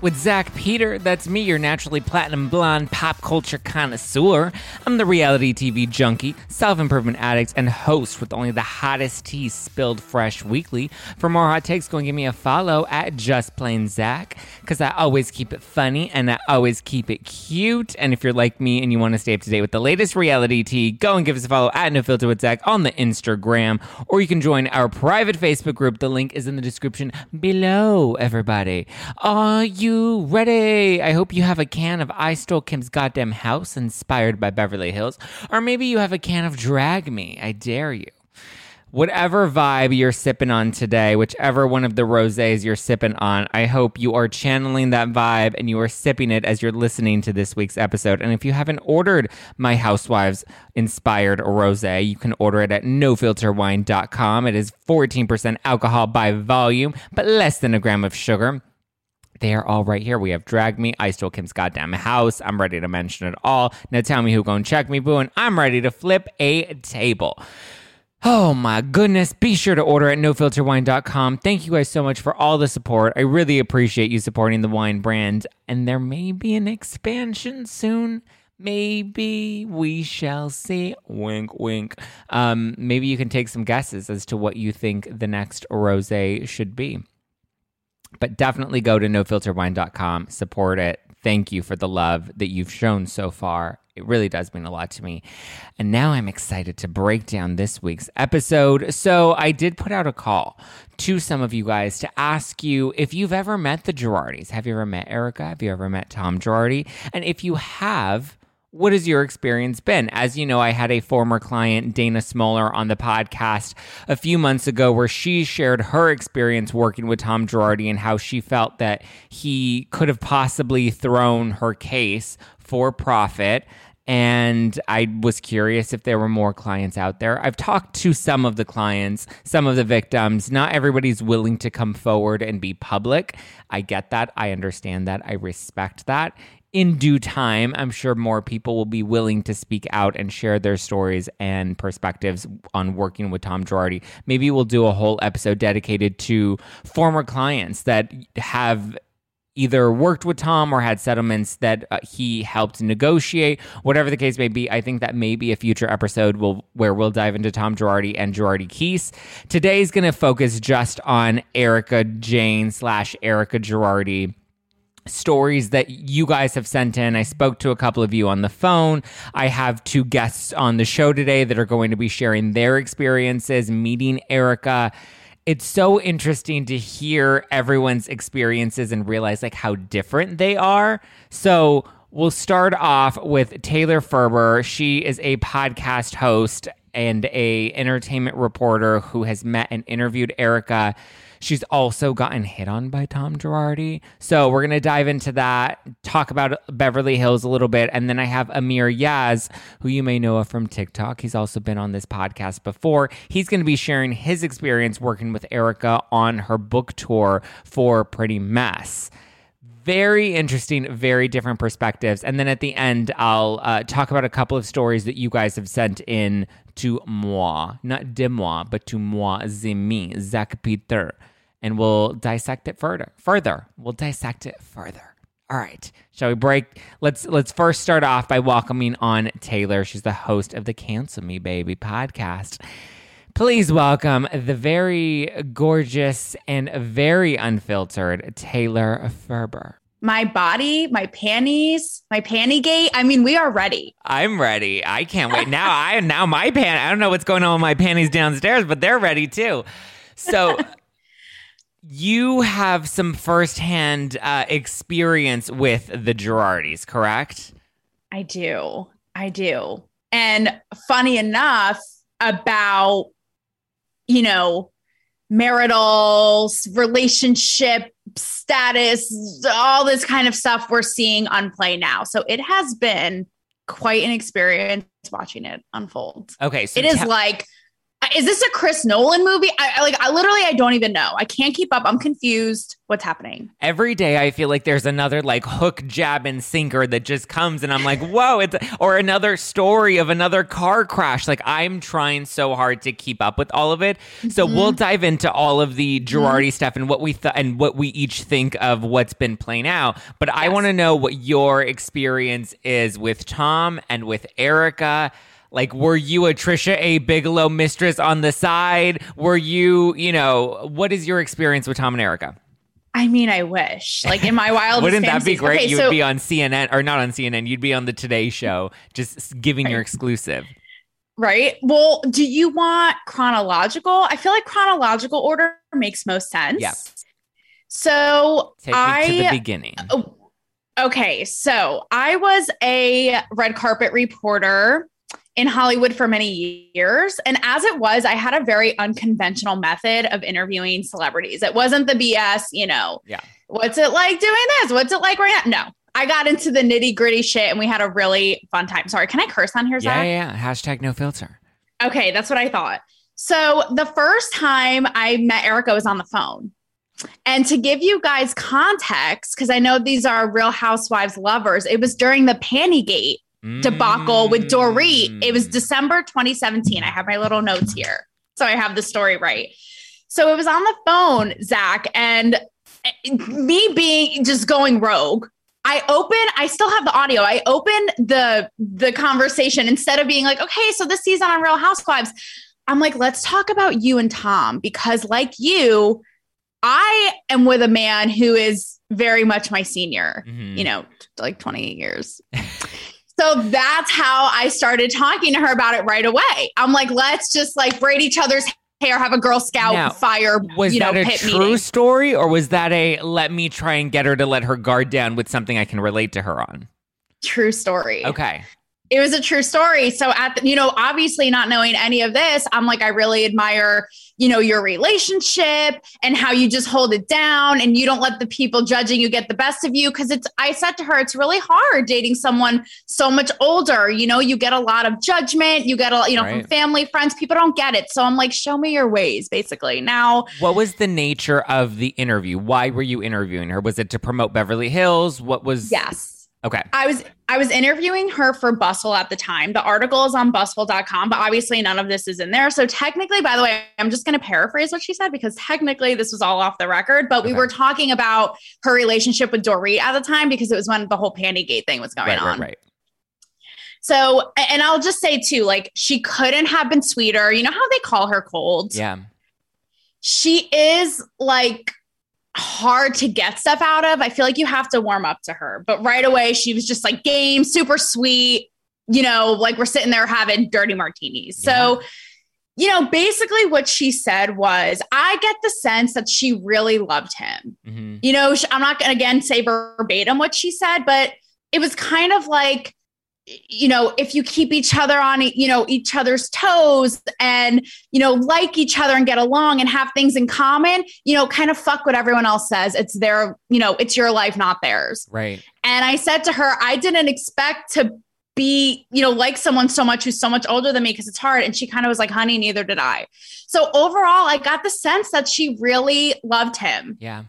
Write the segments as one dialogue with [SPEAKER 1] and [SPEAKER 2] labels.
[SPEAKER 1] with Zack Peter. That's me, your naturally platinum blonde pop culture connoisseur. I'm the reality TV junkie, self improvement addict, and host with only the hottest tea spilled fresh weekly. For more hot takes, go and give me a follow at Just Plain Zack because I always keep it funny and I always keep it cute. And if you're like me and you want to stay up to date with the latest reality tea, go and give us a follow at No Filter with Zack on the Instagram, or you can join our private Facebook group. The link is in the description below everybody. Are you ready? I hope you have a can of I Stole Kim's Goddamn House inspired by Beverly Hills, or maybe you have a can of Drag Me. I dare you whatever vibe you're sipping on today, whichever one of the rosés you're sipping on, I hope you are channeling that vibe and you are sipping it as you're listening to this week's episode. And if you haven't ordered my Housewives inspired rosé, you can order it at nofilterwine.com. It is 14% alcohol by volume, but less than a gram of sugar. They are all right here. We have Drag Me, I Stole Kim's Goddamn House. I'm ready to mention it all. Now tell me who gonna check me, boo, and I'm ready to flip a table. Oh my goodness. Be sure to order at nofilterwine.com. Thank you guys so much for all the support. I really appreciate you supporting the wine brand. And there may be an expansion soon. Maybe we shall see. Wink, wink. Um, maybe you can take some guesses as to what you think the next rose should be. But definitely go to nofilterwine.com, support it. Thank you for the love that you've shown so far it really does mean a lot to me. And now I'm excited to break down this week's episode. So I did put out a call to some of you guys to ask you if you've ever met the Girardis. Have you ever met Erika? Have you ever met Tom Girardi? And if you have, what has your experience been? As you know, I had a former client, Dana Smoller, on the podcast a few months ago where she shared her experience working with Tom Girardi and how she felt that he could have possibly thrown her case for profit. And I was curious if there were more clients out there. I've talked to some of the clients, some of the victims. Not everybody's willing to come forward and be public. I get that. I understand that. I respect that. In due time, I'm sure more people will be willing to speak out and share their stories and perspectives on working with Tom Girardi. Maybe we'll do a whole episode dedicated to former clients that have either worked with Tom or had settlements that uh, he helped negotiate. Whatever the case may be, I think that may be a future episode will, where we'll dive into Tom Girardi and Girardi Keese. is going to focus just on Erika Jayne slash Erika Girardi stories that you guys have sent in. I spoke to a couple of you on the phone. I have two guests on the show today that are going to be sharing their experiences meeting Erika. it's so interesting to hear everyone's experiences and realize like how different they are. So we'll start off with Taylor Ferber. She is a podcast host and a entertainment reporter who has met and interviewed Erika She's also gotten hit on by Tom Girardi. So we're going to dive into that, talk about Beverly Hills a little bit. And then I have Amir Yass, who you may know from TikTok. He's also been on this podcast before. He's going to be sharing his experience working with Erika on her book tour for Pretty Mess very interesting, very different perspectives. And then at the end, I'll uh, talk about a couple of stories that you guys have sent in to moi, not de moi, but to moi, zemi, Zack Peter. And we'll dissect it further. Further, we'll dissect it further. All right. Shall we break? Let's let's first start off by welcoming on Taylor. She's the host of the Cancel Me Baby podcast. Please welcome the very gorgeous and very unfiltered Taylor Ferber.
[SPEAKER 2] My body, my panties, my panty gate. I mean, we are ready.
[SPEAKER 1] I'm ready. I can't wait. Now I now my pan I don't know what's going on with my panties downstairs, but they're ready too. So you have some firsthand uh, experience with the Girardis, correct?
[SPEAKER 2] I do. I do. And funny enough, about, you know, marital relationship status, all this kind of stuff we're seeing on play now. So it has been quite an experience watching it unfold.
[SPEAKER 1] Okay.
[SPEAKER 2] So it is like is this a Chris Nolan movie? I, I, like I literally I don't even know. I can't keep up. I'm confused. What's happening?
[SPEAKER 1] Every day I feel like there's another like hook, jab, and sinker that just comes, and I'm like, whoa! It's or another story of another car crash. Like I'm trying so hard to keep up with all of it. So mm-hmm. we'll dive into all of the Girardi mm-hmm. stuff and what we thought and what we each think of what's been playing out. But yes. I want to know what your experience is with Tom and with Erika like, were you a Tricia A. Bigelow mistress on the side? Were you, you know, what is your experience with Tom and Erika?
[SPEAKER 2] I mean, I wish. Like in my wild.
[SPEAKER 1] Wouldn't that be great? Okay, you so, would be on CNN or not on CNN. You'd be on the Today Show, just giving right. your exclusive.
[SPEAKER 2] Right. Well, do you want chronological? I feel like chronological order makes most sense.
[SPEAKER 1] Yeah.
[SPEAKER 2] So
[SPEAKER 1] Take I, to the beginning. Oh,
[SPEAKER 2] okay, so I was a red carpet reporter in Hollywood for many years. And as it was, I had a very unconventional method of interviewing celebrities. It wasn't the BS, you know,
[SPEAKER 1] yeah.
[SPEAKER 2] What's it like doing this? What's it like right now? No, I got into the nitty gritty shit and we had a really fun time. Sorry, can I curse on here,
[SPEAKER 1] Zack? Yeah, yeah, Hashtag no filter.
[SPEAKER 2] Okay, that's what I thought. So the first time I met Erika was on the phone. And to give you guys context, because I know these are real housewives lovers, it was during the Pantygate debacle with Dorit. It was mm. December 2017. I have my little notes here. So I have the story right. So it was on the phone, Zach, and eh, me being just going rogue. I open, I still have the audio. I open the the conversation instead of being like, okay, so this season on Real Housewives. I'm like, let's talk about you and Tom because, like you, I am with a man who is very much my senior, mm-hmm. you know, like 28 years. So that's how I started talking to her about it right away. I'm like, let's just like braid each other's hair, have a Girl Scout now, fire.
[SPEAKER 1] Was
[SPEAKER 2] you
[SPEAKER 1] that
[SPEAKER 2] know,
[SPEAKER 1] a true
[SPEAKER 2] meeting.
[SPEAKER 1] story, or was that a let me try and get her to let her guard down with something I can relate to her on?
[SPEAKER 2] True story.
[SPEAKER 1] Okay
[SPEAKER 2] it was a true story. So at the, you know, obviously not knowing any of this, I'm like, I really admire, you know, your relationship and how you just hold it down and you don't let the people judging you get the best of you. Cause it's, I said to her, it's really hard dating someone so much older. You know, you get a lot of judgment, you get a, you know, right. from family, friends, people don't get it. So I'm like, show me your ways, basically. Now,
[SPEAKER 1] what was the nature of the interview? Why were you interviewing her? Was it to promote Beverly Hills? What was,
[SPEAKER 2] yes.
[SPEAKER 1] Okay.
[SPEAKER 2] I was I was interviewing her for Bustle at the time. The article is on bustle.com, but obviously none of this is in there. So technically, by the way, I'm just going to paraphrase what she said because technically this was all off the record, but okay. we were talking about her relationship with Dorit at the time because it was when the whole Pantygate thing was going
[SPEAKER 1] right,
[SPEAKER 2] on.
[SPEAKER 1] Right, right.
[SPEAKER 2] So, and I'll just say too, like she couldn't have been sweeter. You know how they call her cold?
[SPEAKER 1] Yeah.
[SPEAKER 2] She is like hard to get stuff out of. I feel like you have to warm up to her. But right away, she was just like game, super sweet. You know, like we're sitting there having dirty martinis. Yeah. So, you know, basically what she said was, I get the sense that she really loved him. Mm-hmm. You know, I'm not going to again say verbatim what she said, but it was kind of like, you know if you keep each other on you know each other's toes and you know like each other and get along and have things in common you know kind of fuck what everyone else says. It's their you know it's your life not theirs.
[SPEAKER 1] Right.
[SPEAKER 2] And i said to her i didn't expect to be you know like someone so much who's so much older than me because it's hard. And she kind of was like honey neither did i. So overall i got the sense that she really loved him.
[SPEAKER 1] Yeah.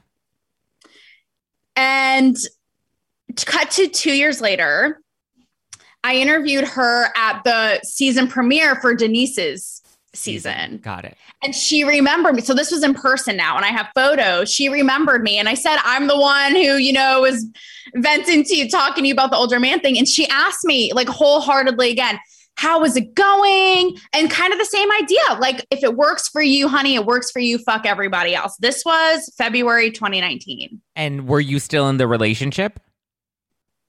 [SPEAKER 2] And cut to two years later, I interviewed her at the season premiere for Denise's season.
[SPEAKER 1] Got it.
[SPEAKER 2] And she remembered me. So this was in person now, and I have photos. She remembered me. And I said, I'm the one who, you know, was venting to you, talking to you about the older man thing. And she asked me, like, wholeheartedly again, how is it going? And kind of the same idea. Like, if it works for you, honey, it works for you. Fuck everybody else. This was February 2019.
[SPEAKER 1] And were you still in the relationship?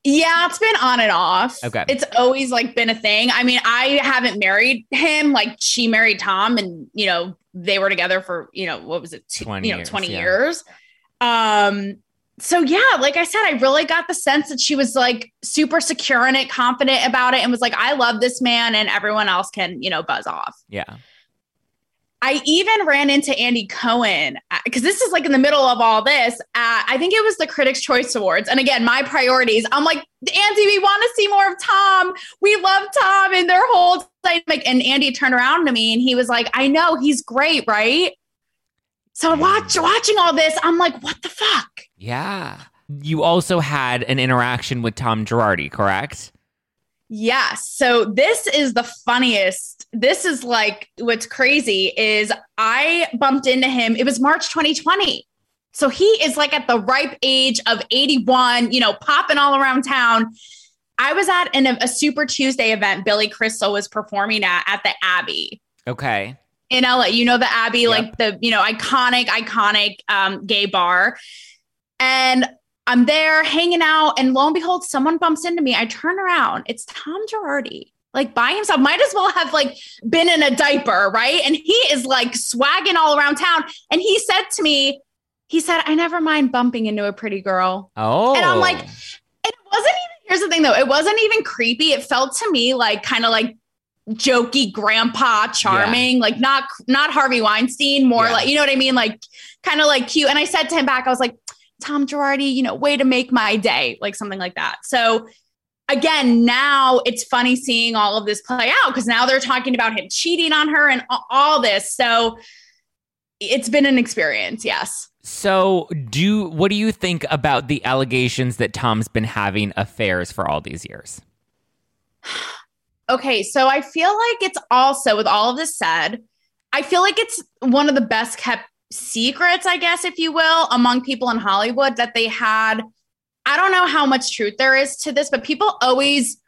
[SPEAKER 2] Yeah, it's been on and off.
[SPEAKER 1] Okay.
[SPEAKER 2] It's always like been a thing. I mean, I haven't married him. Like she married Tom and, you know, they were together for, you know, what was it?
[SPEAKER 1] 20
[SPEAKER 2] you know,
[SPEAKER 1] years,
[SPEAKER 2] 20
[SPEAKER 1] yeah.
[SPEAKER 2] years. Um, so yeah, like I said, I really got the sense that she was like super secure in it, confident about it, and was like, I love this man and everyone else can, you know, buzz off.
[SPEAKER 1] Yeah.
[SPEAKER 2] I even ran into Andy Cohen uh, because this is like in the middle of all this. At, I think it was the Critics' Choice Awards. And again, my priorities. I'm like, Andy, we want to see more of Tom. We love Tom and their whole dynamic. And Andy turned around to me and he was like, I know he's great, right? So watch watching all this, I'm like, what the fuck?
[SPEAKER 1] Yeah. You also had an interaction with Tom Girardi, correct?
[SPEAKER 2] Yes. So this is the funniest. This is like what's crazy is I bumped into him. It was March 2020. So he is like at the ripe age of 81, you know, popping all around town. I was at an, a Super Tuesday event Billy Crystal was performing at at the Abbey
[SPEAKER 1] Okay.
[SPEAKER 2] in LA. You know the Abbey,
[SPEAKER 1] Yep.
[SPEAKER 2] like the you know iconic, iconic um, gay bar. And I'm there hanging out, and lo and behold, someone bumps into me. I turn around. It's Tom Girardi, like by himself. Might as well have like been in a diaper, right? And he is like swagging all around town. And he said to me, he said, "I never mind bumping into a pretty girl."
[SPEAKER 1] Oh.
[SPEAKER 2] And I'm like, it wasn't even, here's the thing though, it wasn't even creepy. It felt to me like kind of like jokey grandpa charming, like not, not Harvey Weinstein, more
[SPEAKER 1] Yeah.
[SPEAKER 2] like, you know what I mean? Like kind of like cute. And I said to him back, I was like, Tom Girardi, you know, way to make my day, like something like that. So again, now it's funny seeing all of this play out because now they're talking about him cheating on her and all this. So it's been an experience. Yes.
[SPEAKER 1] So, do what do you think about the allegations that Tom's been having affairs for all these years?
[SPEAKER 2] Okay, so I feel like it's also with all of this said, I feel like it's one of the best kept secrets, I guess, if you will, among people in Hollywood that they had. I don't know how much truth there is to this, but people always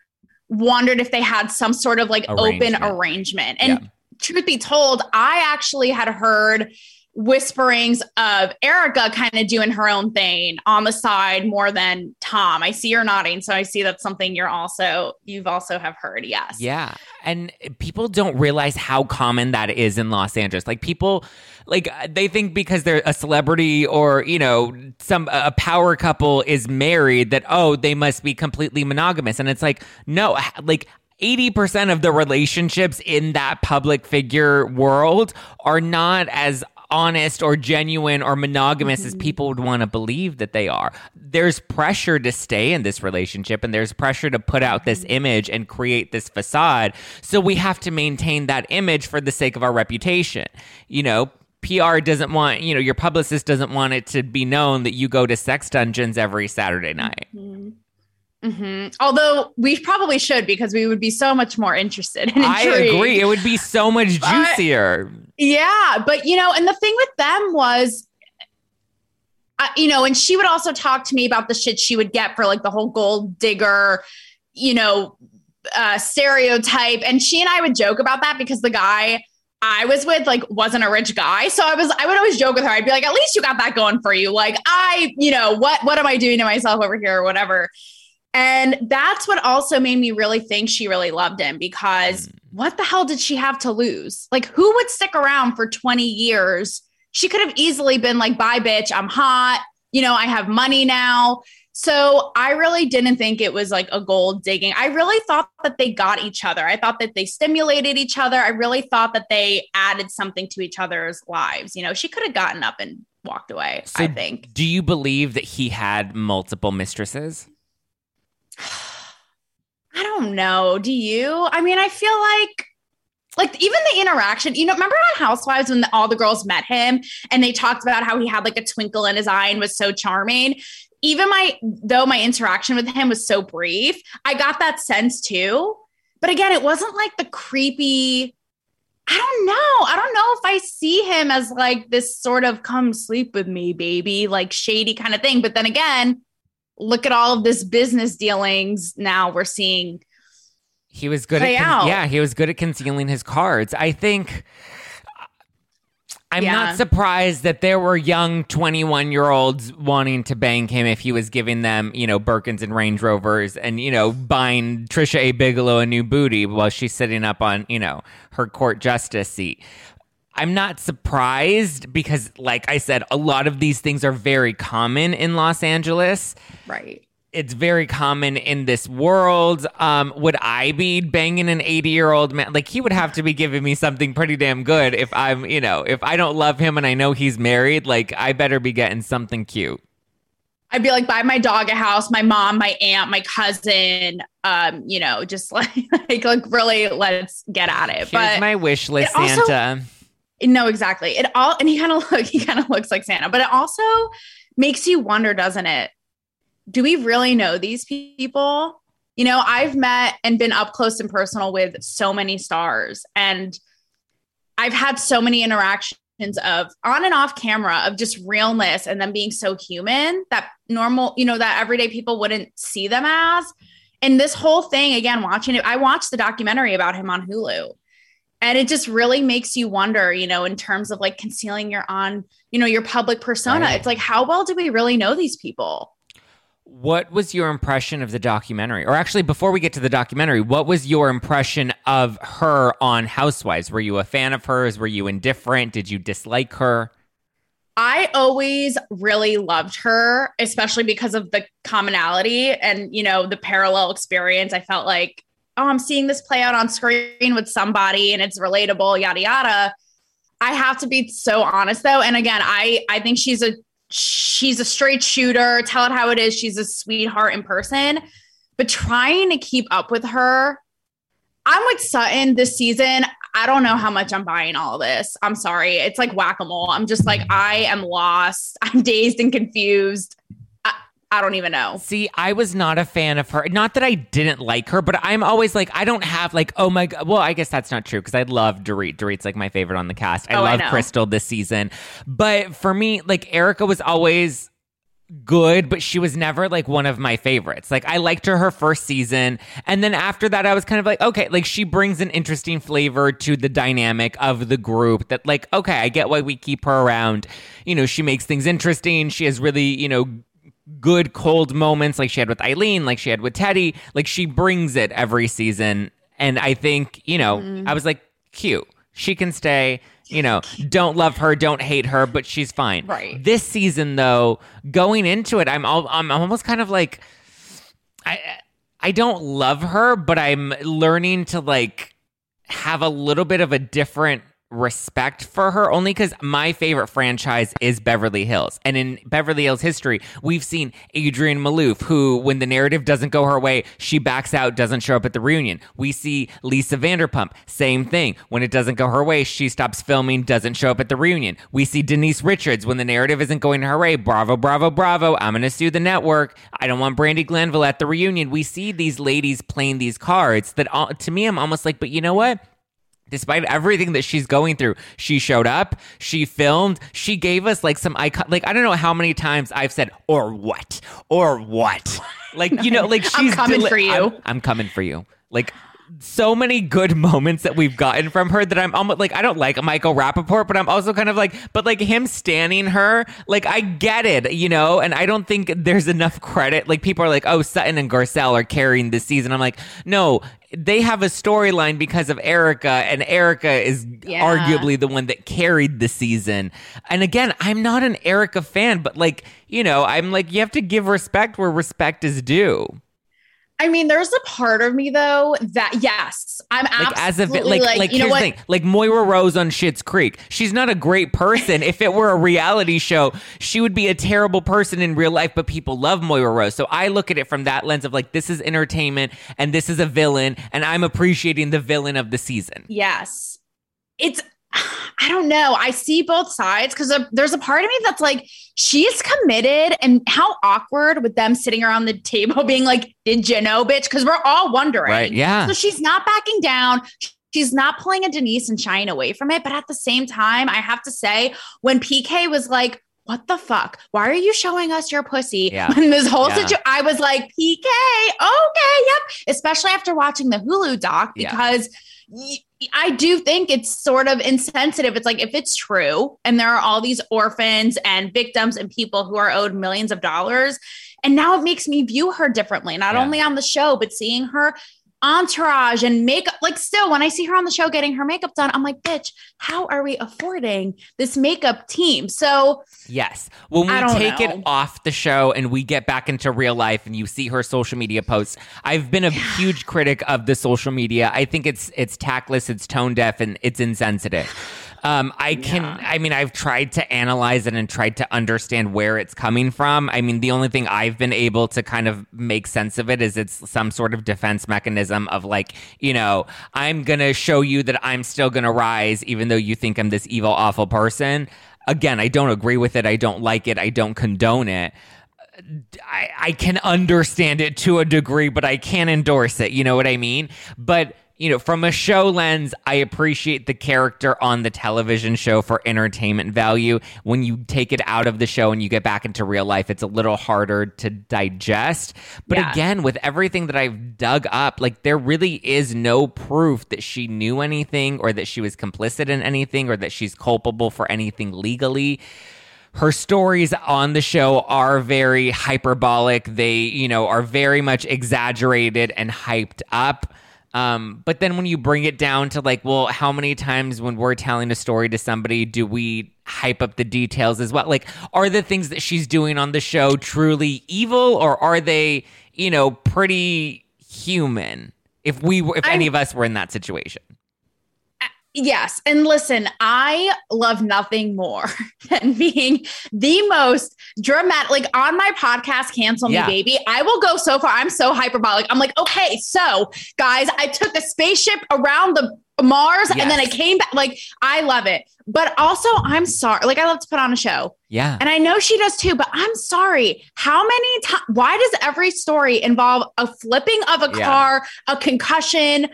[SPEAKER 2] wondered if they had some sort of like open
[SPEAKER 1] Arrangement.
[SPEAKER 2] arrangement. And
[SPEAKER 1] Yeah.
[SPEAKER 2] truth be told, I actually had heard whisperings of Erika kind of doing her own thing on the side more than Tom. I see you're nodding, so I see that's something you're also you've also have heard. Yes.
[SPEAKER 1] Yeah. And people don't realize how common that is in Los Angeles. Like people like uh, they think because they're a celebrity or, you know, some a power couple is married that oh, they must be completely monogamous. And it's like, no, like 80% of the relationships in that public figure world are not as honest or genuine or monogamous as mm-hmm. people would want to believe that they are. There's pressure to stay in this relationship and there's pressure to put out this mm-hmm. image and create this facade. So we have to maintain that image for the sake of our reputation. You know, PR doesn't want, you know, your publicist doesn't want it to be known that you go to sex dungeons every Saturday night. Mm-hmm.
[SPEAKER 2] Hmm Although we probably should because we would be so much more interested. And
[SPEAKER 1] I
[SPEAKER 2] intrigued.
[SPEAKER 1] agree. It would be so much juicier.
[SPEAKER 2] Yeah, but you know, and the thing with them was, uh, you know, and she would also talk to me about the shit she would get for like the whole gold digger, you know, uh, stereotype. And she and I would joke about that because the guy I was with like wasn't a rich guy, so I was I would always joke with her. I'd be like, at least you got that going for you. Like I, you know, what what am I doing to myself over here or whatever. And that's what also made me really think she really loved him because mm. what the hell did she have to lose? Like, who would stick around for 20 years? She could have easily been like, bye, bitch, I'm hot. You know, I have money now. So I really didn't think it was like a gold digging. I really thought that they got each other. I thought that they stimulated each other. I really thought that they added something to each other's lives. You know, she could have gotten up and walked away, I think.
[SPEAKER 1] Do you believe that he had multiple mistresses?
[SPEAKER 2] I don't know. Do you? I mean, I feel like like even the interaction, you know, remember on Housewives when the, all the girls met him and they talked about how he had like a twinkle in his eye and was so charming? even my though my interaction with him was so brief, I got that sense too. But again, it wasn't like the creepy I don't know. I don't know if I see him as like this sort of come sleep with me, baby, like shady kind of thing. But then again, look at all of this business dealings now we're seeing.
[SPEAKER 1] He was good at con- yeah, he was good at concealing his cards. I think I'm yeah. not surprised that there were young 21 year olds wanting to bang him if he was giving them, you know, Birkins and Range Rovers and, you know, buying Tricia A. Bigelow a new booty while she's sitting up on, you know, her court justice seat. I'm not surprised because, like I said, a lot of these things are very common in Los Angeles.
[SPEAKER 2] Right
[SPEAKER 1] it's very common in this world. Um, would I be banging an 80 year old man? Like, he would have to be giving me something pretty damn good if I'm, you know, if I don't love him and I know he's married, like, I better be getting something cute.
[SPEAKER 2] I'd be like, buy my dog a house, my mom, my aunt, my cousin, um, you know, just like, like, like really let's get at it.
[SPEAKER 1] Here's but my wish list, Santa. Also,
[SPEAKER 2] no, exactly. It all, and he kind of look, he kind of looks like Santa, but it also makes you wonder, doesn't it? do we really know these people? You know, I've met and been up close and personal with so many stars, and I've had so many interactions of on and off camera of just realness and them being so human that normal, you know, that everyday people wouldn't see them as. And this whole thing, again, watching it, I watched the documentary about him on Hulu. And it just really makes you wonder, you know, in terms of like concealing your on, you know, your public persona. Right. It's like, how well do we really know these people?
[SPEAKER 1] What was your impression of the documentary? Or actually, before we get to the documentary, what was your impression of her on Housewives? Were you a fan of hers? Were you indifferent? Did you dislike her?
[SPEAKER 2] I always really loved her, especially because of the commonality and, you know, the parallel experience. I felt like, oh, I'm seeing this play out on screen with somebody and it's relatable, yada, yada. I have to be so honest though. And again, I, I think she's a she's a straight shooter. Tell it how it is. She's a sweetheart in person. But trying to keep up with her, I'm with Sutton this season. I don't know how much I'm buying all this. I'm sorry. It's like whack a mole. I'm just like, I am lost. I'm dazed and confused. I don't even know.
[SPEAKER 1] See, I was not a fan of her. Not that I didn't like her, but I'm always like, I don't have like, oh my god. Well, I guess that's not true because I love Dorit. Dorit's like my favorite on the cast. I oh, love I Crystal this season, but for me, like Erika was always good, but she was never like one of my favorites. Like I liked her her first season, and then after that, I was kind of like, okay, like she brings an interesting flavor to the dynamic of the group. That like, okay, I get why we keep her around. You know, she makes things interesting. She has really, you know good cold moments like she had with Eileen, like she had with Teddi. Like she brings it every season. And I think, you know, mm. I was like, cute. She can stay. You know, don't love her, don't hate her, but she's fine.
[SPEAKER 2] Right.
[SPEAKER 1] This season, though, going into it, I'm all, I'm almost kind of like, I I don't love her, but I'm learning to like have a little bit of a different respect for her only because my favorite franchise is Beverly Hills. And in Beverly Hills history, we've seen Adrienne Maloof, who, when the narrative doesn't go her way, she backs out, doesn't show up at the reunion. We see Lisa Vanderpump, same thing. When it doesn't go her way, she stops filming, doesn't show up at the reunion. We see Denise Richards, when the narrative isn't going her way, bravo, bravo, bravo, I'm going to sue the network. I don't want Brandi Glanville at the reunion. We see these ladies playing these cards that, to me, I'm almost like, but you know what? Despite everything that she's going through. She showed up she filmed she gave us like some icon like i don't know how many times i've said or what? Or what? Like you know like she's
[SPEAKER 2] I'm coming deli- for you.
[SPEAKER 1] I'm, I'm coming for you. Like so many good moments that we've gotten from her that I'm almost like I don't like Michael Rapaport, but I'm also kind of like, but like him standing her, like I get it, you know, and I don't think there's enough credit. Like people are like, oh, Sutton and Garcelle are carrying this season. I'm like, no, they have a storyline because of Erika, and Erika is yeah. arguably the one that carried the season. And again, I'm not an Erika fan, but like, you know, I'm like, you have to give respect where respect is due.
[SPEAKER 2] I mean, there's a part of me though that yes, I'm like as if like like, like you know what? Thing,
[SPEAKER 1] like Moira Rose on Schitt's Creek. She's not a great person. if it were a reality show, she would be a terrible person in real life. But people love Moira Rose, so I look at it from that lens of like this is entertainment and this is a villain, and I'm appreciating the villain of the season.
[SPEAKER 2] Yes, it's I don't know. I see both sides because there's a part of me that's like, she's committed, and how awkward with them sitting around the table being like, "Did you know, bitch?" Because we're all wondering.
[SPEAKER 1] Right? Yeah.
[SPEAKER 2] So she's not backing down. She's not pulling a Denise and Shine away from it. But at the same time, I have to say, when PK was like, what the fuck? Why are you showing us your pussy?
[SPEAKER 1] Yeah.
[SPEAKER 2] When this whole
[SPEAKER 1] Yeah.
[SPEAKER 2] situation, I was like, PK, okay, yep. Especially after watching the Hulu doc, because y- I do think it's sort of insensitive. It's like if it's true and there are all these orphans and victims and people who are owed millions of dollars, and now it makes me view her differently, not
[SPEAKER 1] Yeah.
[SPEAKER 2] only on the show, but seeing her entourage and makeup. Like, still, when I see her on the show getting her makeup done, I'm like, bitch, how are we affording this makeup team? So,
[SPEAKER 1] Yes. When we take
[SPEAKER 2] know.
[SPEAKER 1] it off the show and we get back into real life and you see her social media posts, I've been a huge critic of the social media. I think it's it's tactless, it's tone deaf, and it's insensitive. Um, I can, I mean, I've tried to analyze it and tried to understand where it's coming from. I mean, the only thing I've been able to kind of make sense of it is it's some sort of defense mechanism of like, you know, I'm going to show you that I'm still going to rise, even though you think I'm this evil, awful person. Again, I don't agree with it. I don't like it. I don't condone it. I, I can understand it to a degree, but I can't endorse it. You know what I mean? But you know, from a show lens, I appreciate the character on the television show for entertainment value. When you take it out of the show and you get back into real life, it's a little harder to digest. But
[SPEAKER 2] Yeah.
[SPEAKER 1] again, with everything that I've dug up, like there really is no proof that she knew anything or that she was complicit in anything or that she's culpable for anything legally her stories on the show are very hyperbolic. They, you know, are very much exaggerated and hyped up. Um, but then when you bring it down to like, well, how many times when we're telling a story to somebody do we hype up the details as well? Like, are the things that she's doing on the show truly evil or are they, you know, pretty human? If we were, if any of us were in that situation.
[SPEAKER 2] Yes. And listen, I love nothing more than being the most dramatic. Like on my podcast, Cancel
[SPEAKER 1] Yeah.
[SPEAKER 2] Me Baby, I will go so far. I'm so hyperbolic. I'm like, okay, so guys, I took a spaceship around the Mars and then I came back. Like, I love it. But also, I'm sorry. Like, I love to put on a show.
[SPEAKER 1] Yeah.
[SPEAKER 2] And I know she does too, but I'm sorry. How many times? Why does every story involve a flipping of a
[SPEAKER 1] Yeah.
[SPEAKER 2] car, a concussion,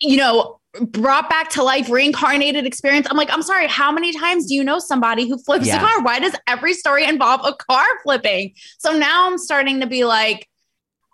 [SPEAKER 2] you know brought back to life, reincarnated experience? I'm like, I'm sorry. How many times do you know somebody who flips
[SPEAKER 1] Yeah.
[SPEAKER 2] a car? Why does every story involve a car flipping? So now I'm starting to be like.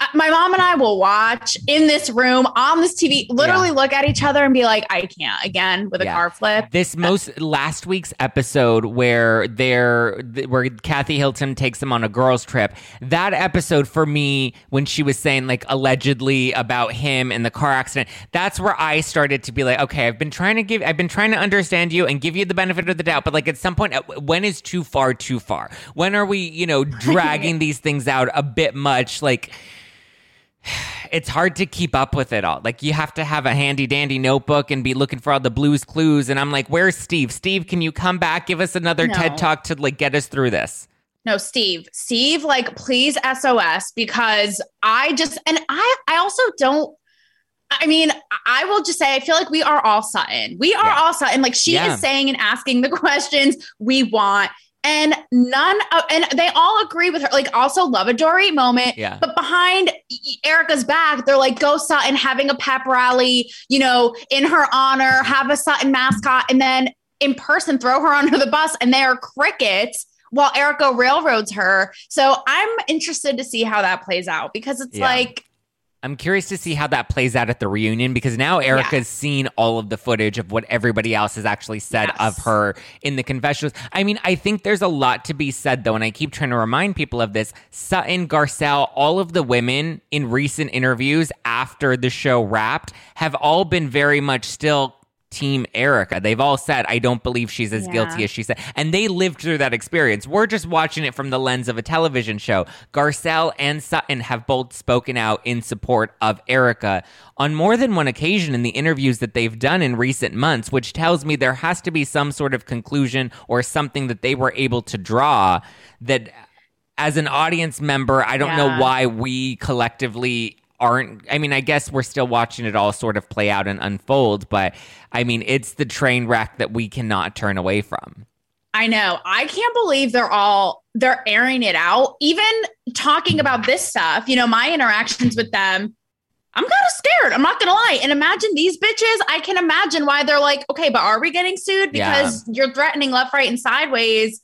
[SPEAKER 2] Uh, My mom and I will watch in this room on this TV, literally look at each other and be like, I can't again with a
[SPEAKER 1] Yeah.
[SPEAKER 2] car flip.
[SPEAKER 1] This most last week's episode where they're where Kathy Hilton takes them on a girls trip. That episode for me when she was saying like allegedly about him and the car accident. That's where I started to be like, okay, I've been trying to give, I've been trying to understand you and give you the benefit of the doubt, but like at some point, uh, when is too far too far? When are we, you know, dragging these things out a bit much? Like it's hard to keep up with it all. Like you have to have a handy dandy notebook and be looking for all the blues clues. And I'm like, where's Steve? Steve, can you come back? Give us another
[SPEAKER 2] No.
[SPEAKER 1] TED talk to like get us through this.
[SPEAKER 2] No, Steve. Steve, like, please SOS because I just and I I also don't I mean, I will just say I feel like we are all Sutton. We are
[SPEAKER 1] Yeah.
[SPEAKER 2] all Sutton. Like she
[SPEAKER 1] Yeah.
[SPEAKER 2] is saying and asking the questions we want. And none of, and they all agree with her. Like also love a Dory moment.
[SPEAKER 1] Yeah.
[SPEAKER 2] But behind Erika's back, they're like, go Sutton having a pep rally, you know, in her honor, have a Sutton mascot, and then in person throw her under the bus, and they are crickets while Erika railroads her. So I'm interested to see how that plays out because it's
[SPEAKER 1] Yeah.
[SPEAKER 2] like,
[SPEAKER 1] I'm curious to see how that plays out at the reunion because now Erika's seen all of the footage of what everybody else has actually said
[SPEAKER 2] Yes.
[SPEAKER 1] of her in the confessionals. I mean, I think there's a lot to be said though, and I keep trying to remind people of this. Sutton, Garcelle, all of the women in recent interviews after the show wrapped have all been very much still team Erika. They've all said, I don't believe she's as
[SPEAKER 2] Yeah.
[SPEAKER 1] guilty as she said. And they lived through that experience. We're just watching it from the lens of a television show. Garcelle and Sutton have both spoken out in support of Erika on more than one occasion in the interviews that they've done in recent months, which tells me there has to be some sort of conclusion or something that they were able to draw that as an audience member, I don't
[SPEAKER 2] Yeah.
[SPEAKER 1] know why we collectively aren't I mean, I guess we're still watching it all sort of play out and unfold, but I mean, it's the train wreck that we cannot turn away from.
[SPEAKER 2] I know. I can't believe they're all they're airing it out. Even talking about this stuff, you know, my interactions with them, I'm kind of scared. I'm not gonna lie. And imagine these bitches. I can imagine why they're like, okay, but are we getting sued because yeah. you're threatening left, right, and sideways?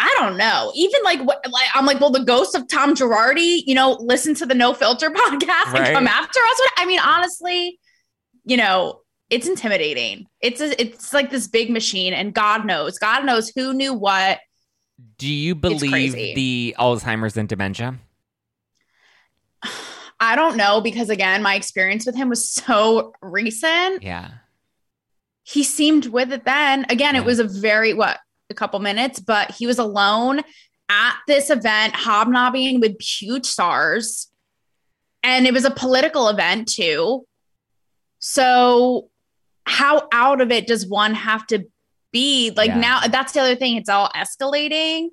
[SPEAKER 2] I don't know. Even like, what, like I'm like, well, the ghost of Tom Girardi, you know, listen to the No Filter podcast right. and come after us. I mean, honestly, you know, it's intimidating. It's a, it's like this big machine, and God knows, God knows who knew what.
[SPEAKER 1] Do you believe the Alzheimer's and dementia?
[SPEAKER 2] I don't know because again, my experience with him was so recent.
[SPEAKER 1] Yeah.
[SPEAKER 2] He seemed with it then. Again, yeah. it was a very what a couple minutes, but he was alone at this event, hobnobbing with huge stars. And it was a political event too. So, how out of it does one have to be? Like, yeah. now that's the other thing, it's all escalating.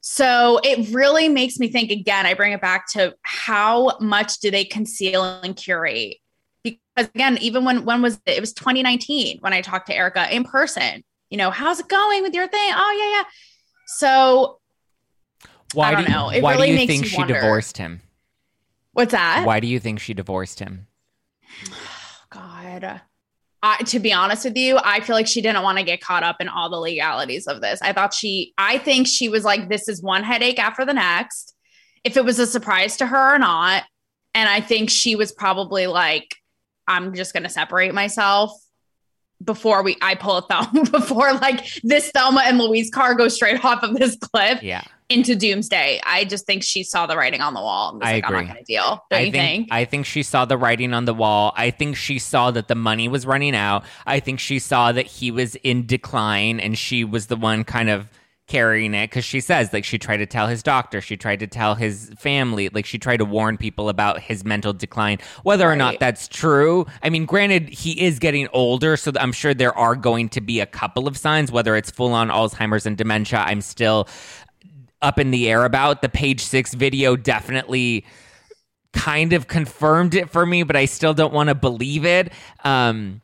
[SPEAKER 2] So, it really makes me think again. I bring it back to how much do they conceal and curate? Because again, even when when was it? It was 2019 when I talked to Erika in person you know, how's it going with your thing? Oh yeah, yeah. So
[SPEAKER 1] why
[SPEAKER 2] I don't
[SPEAKER 1] do
[SPEAKER 2] you, know. It
[SPEAKER 1] why
[SPEAKER 2] really
[SPEAKER 1] do you think
[SPEAKER 2] you
[SPEAKER 1] she
[SPEAKER 2] wonder.
[SPEAKER 1] divorced him?
[SPEAKER 2] What's that?
[SPEAKER 1] Why do you think she divorced him?
[SPEAKER 2] God. I, to be honest with you, I feel like she didn't want to get caught up in all the legalities of this. I thought she, I think she was like, this is one headache after the next, if it was a surprise to her or not. And I think she was probably like, I'm just going to separate myself before we I pull a thumb before like this Thelma and Louise car goes straight off of this cliff
[SPEAKER 1] yeah.
[SPEAKER 2] into doomsday. I just think she saw the writing on the wall. I like, agree. I'm not gonna deal. Don't
[SPEAKER 1] I
[SPEAKER 2] you think,
[SPEAKER 1] think? I think she saw the writing on the wall. I think she saw that the money was running out. I think she saw that he was in decline and she was the one kind of carrying it because she says like she tried to tell his doctor she tried to tell his family like she tried to warn people about his mental decline. Whether right. or not that's true i mean granted he is getting older so i'm sure there are going to be a couple of signs whether it's full-on alzheimer's and dementia i'm still up in the air about. The page six video definitely kind of confirmed it for me but i still don't want to believe it. Um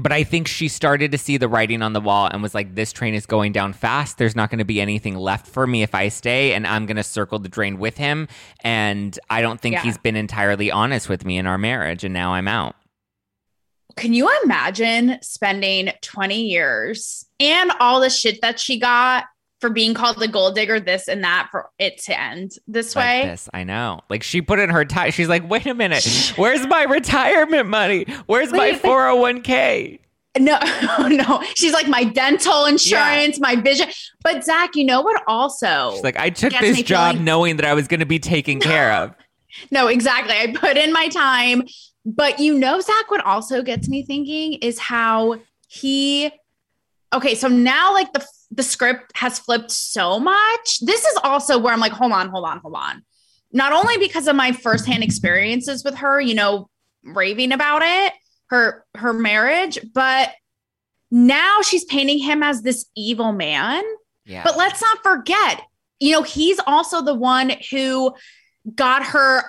[SPEAKER 1] but I think she started to see the writing on the wall and was like, this train is going down fast. There's not going to be anything left for me if I stay, and I'm going to circle the drain with him. And I don't think yeah. he's been entirely honest with me in our marriage, and now I'm out.
[SPEAKER 2] Can you imagine spending 20 years and all the shit that she got for being called the gold digger, this and that, for it to end this
[SPEAKER 1] like
[SPEAKER 2] way.
[SPEAKER 1] This, I know. Like she put in her tie. She's like, wait a minute, where's my retirement money? Where's my four hundred one k?
[SPEAKER 2] No, no. She's like my dental insurance, yeah. my vision. But Zack, you know what? Also,
[SPEAKER 1] she's like, I took this job feeling- knowing that I was going to be taken care of.
[SPEAKER 2] no, exactly. I put in my time. But you know, Zack, what also gets me thinking is how he. Okay, so now like the the script has flipped so much. This is also where I'm like, hold on, hold on, hold on. Not only because of my firsthand experiences with her, you know, raving about it, her her marriage, but now she's painting him as this evil man.
[SPEAKER 1] Yeah.
[SPEAKER 2] But let's not forget, you know, he's also the one who got her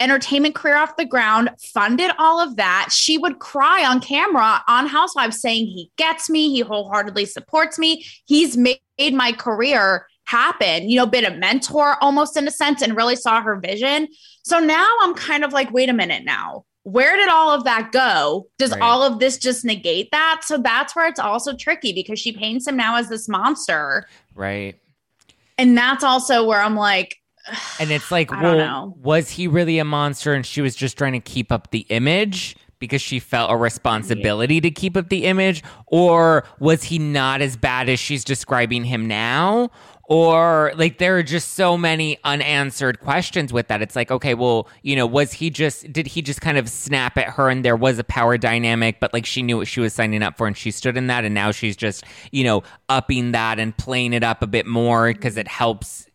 [SPEAKER 2] entertainment career off the ground, funded all of that. She would cry on camera on Housewives saying, He gets me, he wholeheartedly supports me, he's made my career happen, you know, been a mentor almost in a sense and really saw her vision. So now I'm kind of like, wait a minute now. Where did all of that go? Does right. all of this just negate that? So that's where it's also tricky because she paints him now as this monster.
[SPEAKER 1] Right.
[SPEAKER 2] And that's also where I'm like,
[SPEAKER 1] and it's like, well, was he really a monster and she was just trying to keep up the image because she felt a responsibility yeah. to keep up the image? Or was he not as bad as she's describing him now? Or like there are just so many unanswered questions with that. It's like, okay, well, you know, was he just did he just kind of snap at her and there was a power dynamic, but like she knew what she was signing up for and she stood in that and now she's just, you know, upping that and playing it up a bit more because it helps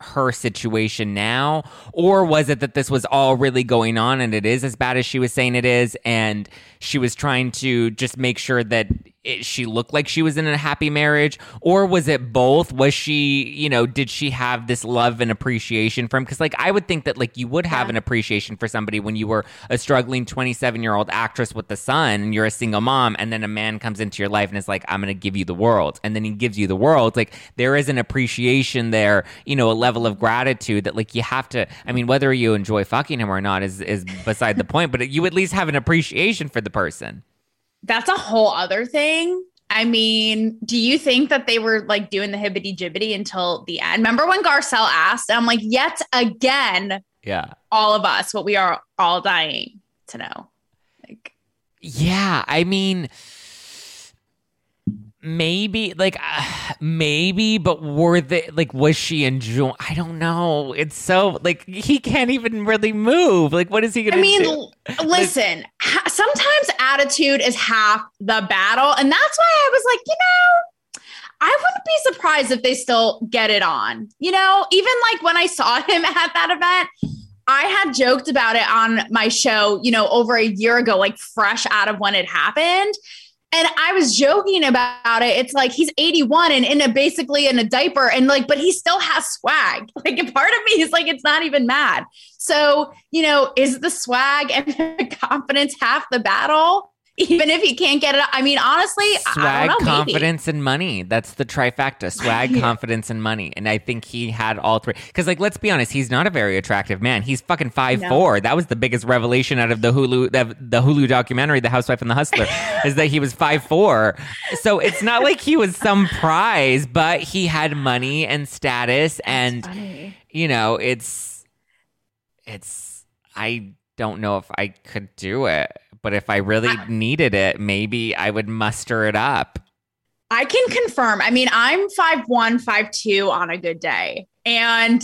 [SPEAKER 1] her situation now? Or was it that this was all really going on and it is as bad as she was saying it is? And she was trying to just make sure that it, she looked like she was in a happy marriage or was it both? Was she you know did she have this love and appreciation from because like i would think that like you would have
[SPEAKER 2] Yeah.
[SPEAKER 1] an appreciation for somebody when you were a struggling 27 year old actress with a son and you're a single mom and then a man comes into your life and is like i'm gonna give you the world. And then he gives you the world. Like there is an appreciation there you know a level of gratitude that like you have to i mean whether you enjoy fucking him or not is is beside the point but you at least have an appreciation for the person
[SPEAKER 2] That's a whole other thing. I mean, do you think that they were like doing the hibbity jibbity until the end? Remember when Garcelle asked? I'm like, yet again,
[SPEAKER 1] yeah
[SPEAKER 2] all of us, what we are all dying to know. Like,
[SPEAKER 1] Yeah, I mean, maybe like uh, maybe, but were they like was she enjoying? I don't know. It's so like he can't even really move. Like, what is he gonna?
[SPEAKER 2] I mean, l- listen, ha- sometimes attitude is half the battle. And that's why I was like, you know, I wouldn't be surprised if they still get it on. You know, even like when I saw him at that event, I had joked about it on my show, you know, over a year ago, like fresh out of when it happened. And I was joking about it. It's like he's 81 and in a basically in a diaper, and like, but he still has swag. Like, a part of me is like, it's not even mad. So, you know, is the swag and the confidence half the battle? Even if he can't get it, I mean, honestly,
[SPEAKER 1] swag,
[SPEAKER 2] don't know,
[SPEAKER 1] confidence, and money. That's the trifecta: swag,
[SPEAKER 2] Yeah.
[SPEAKER 1] confidence, and money. And I think he had all three. Because, like, let's be honest, he's not a very attractive man. He's fucking five
[SPEAKER 2] No.
[SPEAKER 1] four. That was the biggest revelation out of the Hulu, the, the Hulu documentary, "The Housewife and the Hustler," is that he was five four. So it's not like he was some prize, but he had money and status, and
[SPEAKER 2] Funny.
[SPEAKER 1] you know, it's it's. I don't know if I could do it, but if I really
[SPEAKER 2] I-
[SPEAKER 1] needed it, maybe I would muster it up.
[SPEAKER 2] I can confirm. I mean, I'm five one, five two on a good day. And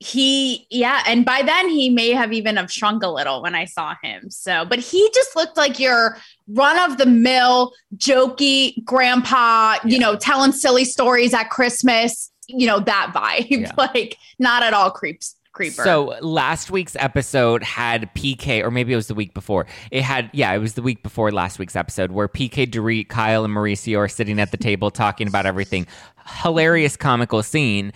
[SPEAKER 2] he, yeah, and by then he may have even have shrunk a little when I saw him. So, but he just looked like your run of the mill, jokey grandpa, you
[SPEAKER 1] Yeah.
[SPEAKER 2] know, telling silly stories at Christmas, you know, that vibe.
[SPEAKER 1] Yeah.
[SPEAKER 2] like not at all creeps creeper.
[SPEAKER 1] So last week's episode had PK, or maybe it was the week before. It had, yeah, it was the week before last week's episode where PK, Dorit, Kyle, and Mauricio are sitting at the table talking about everything. Hilarious, comical scene.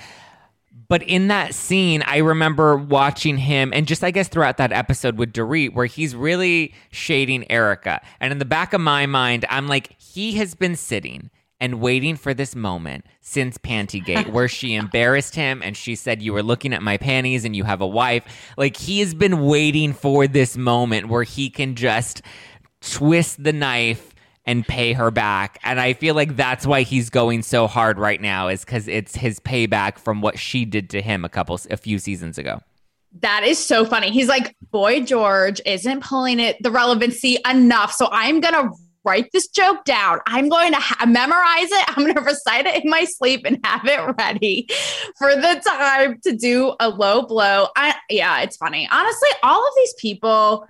[SPEAKER 1] But in that scene, I remember watching him, and just I guess throughout that episode with Dorit, where he's really shading Erika. And in the back of my mind, I'm like, he has been sitting and waiting for this moment since Pantygate, where she embarrassed him and she said, You were looking at my panties and you have a wife. Like, he has been waiting for this moment where he can just twist the knife and pay her back. And I feel like that's why he's going so hard right now is cuz it's his payback from what she did to him a couple a few seasons ago.
[SPEAKER 2] That is so funny. He's like, Boy George isn't pulling it the relevancy enough. So I'm going to write this joke down. I'm going to ha- memorize it. I'm going to recite it in my sleep and have it ready for the time to do a low blow. I, yeah, it's funny. Honestly, all of these people,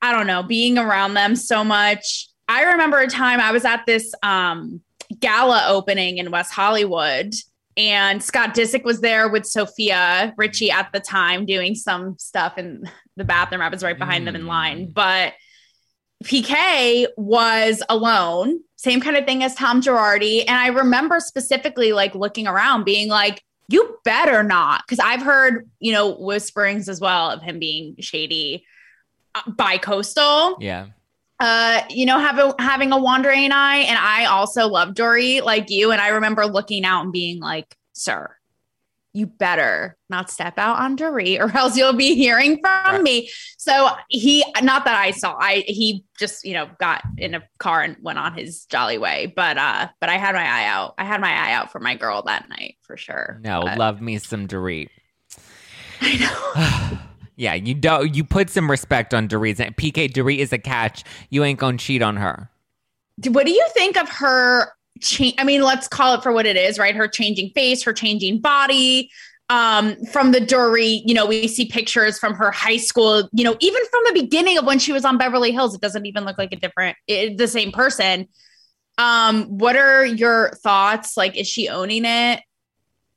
[SPEAKER 2] I don't know, being around them so much. I remember a time I was at this um, gala opening in West Hollywood and Scott Disick was there with Sofia Richie at the time doing some stuff in the bathroom. I was right behind them in line, but PK was alone, same kind of thing as Tom Girardi. And I remember specifically like looking around, being like, you better not. Cause I've heard, you know, whisperings as well of him being shady uh, by coastal
[SPEAKER 1] Yeah.
[SPEAKER 2] uh, you know, have a, having a wandering eye. And I also love Dorit like you. And I remember looking out and being like, sir, you better not step out on Dorit or else you'll be hearing from
[SPEAKER 1] Right.
[SPEAKER 2] me. So he, not that I saw, I, he just, you know, got in a car and went on his jolly way. But, uh, but I had my eye out. I had my eye out for my girl that night for sure.
[SPEAKER 1] No,
[SPEAKER 2] But-
[SPEAKER 1] love me some Dorit.
[SPEAKER 2] I know.
[SPEAKER 1] Yeah, you don't you put some respect on Dorit. PK Dorit is a catch. You ain't gonna cheat on her.
[SPEAKER 2] what do you think of her change i mean let's call it for what it is right? Her changing face her changing body um from the Dory, you know we see pictures from her high school you know even from the beginning of when she was on beverly hills it doesn't even look like a different it, the same person. Um what are your thoughts? Like is she owning it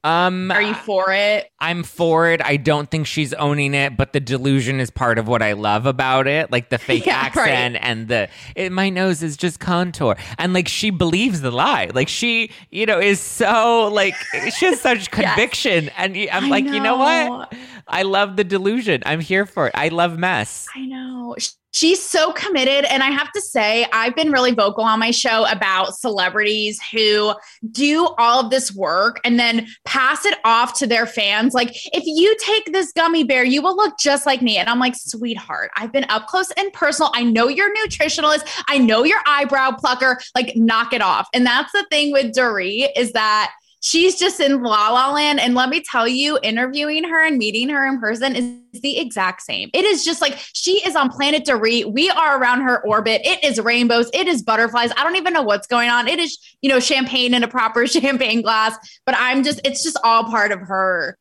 [SPEAKER 1] Um,
[SPEAKER 2] Are you for it?
[SPEAKER 1] I'm for it. I don't think she's owning it, but the delusion is part of what I love about it. Like the fake
[SPEAKER 2] Yeah,
[SPEAKER 1] accent
[SPEAKER 2] right.
[SPEAKER 1] and the it, my nose is just contour, and like she believes the lie. Like she, you know, is so like she has such conviction, and I'm
[SPEAKER 2] I
[SPEAKER 1] like, you know what? I love the delusion. I'm here for it. I love mess.
[SPEAKER 2] I know. She's so committed. And I have to say, I've been really vocal on my show about celebrities who do all of this work and then pass it off to their fans. Like, if you take this gummy bear, you will look just like me. And I'm like, sweetheart, I've been up close and personal. I know you're nutritionalist. I know your eyebrow plucker. Like, knock it off. And that's the thing with Dorit is that she's just in la la land. And let me tell you, interviewing her and meeting her in person is the exact same. It is just like she is on planet Dorit. We are around her orbit. It is rainbows. It is butterflies. I don't even know what's going on. It is, you know, champagne in a proper champagne glass. But I'm just, it's just all part of her,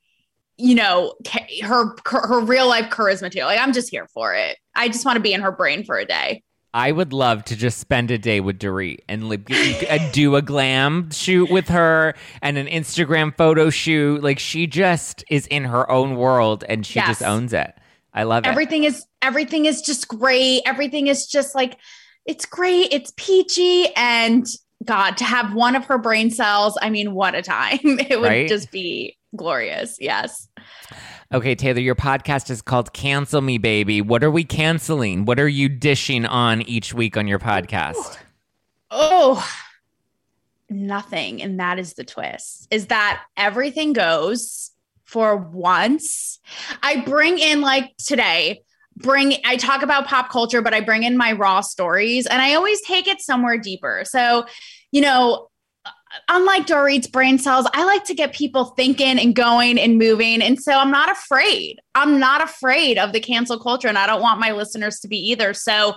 [SPEAKER 2] you know, her her real life charisma too. Like I'm just here for it. I just want to be in her brain for a day.
[SPEAKER 1] I would love to just spend a day with Dorit and like, do a glam shoot with her and an Instagram photo shoot. Like she just is in her own world and she
[SPEAKER 2] Yes.
[SPEAKER 1] just owns it. I love it.
[SPEAKER 2] everything is everything is just great everything is just like it's great it's peachy and god to have one of her brain cells i mean what a time it would
[SPEAKER 1] Right?
[SPEAKER 2] just be glorious yes
[SPEAKER 1] okay, Taylor, your podcast is called Cancel Me Baby. What are we canceling? What are you dishing on each week on your podcast?
[SPEAKER 2] oh nothing and that is the twist is that everything goes for once i bring in like today bring i talk about pop culture but i bring in my raw stories and i always take it somewhere deeper so you know unlike Dorit's brain cells, I like to get people thinking and going and moving. And so I'm not afraid. I'm not afraid of the cancel culture, and I don't want my listeners to be either. So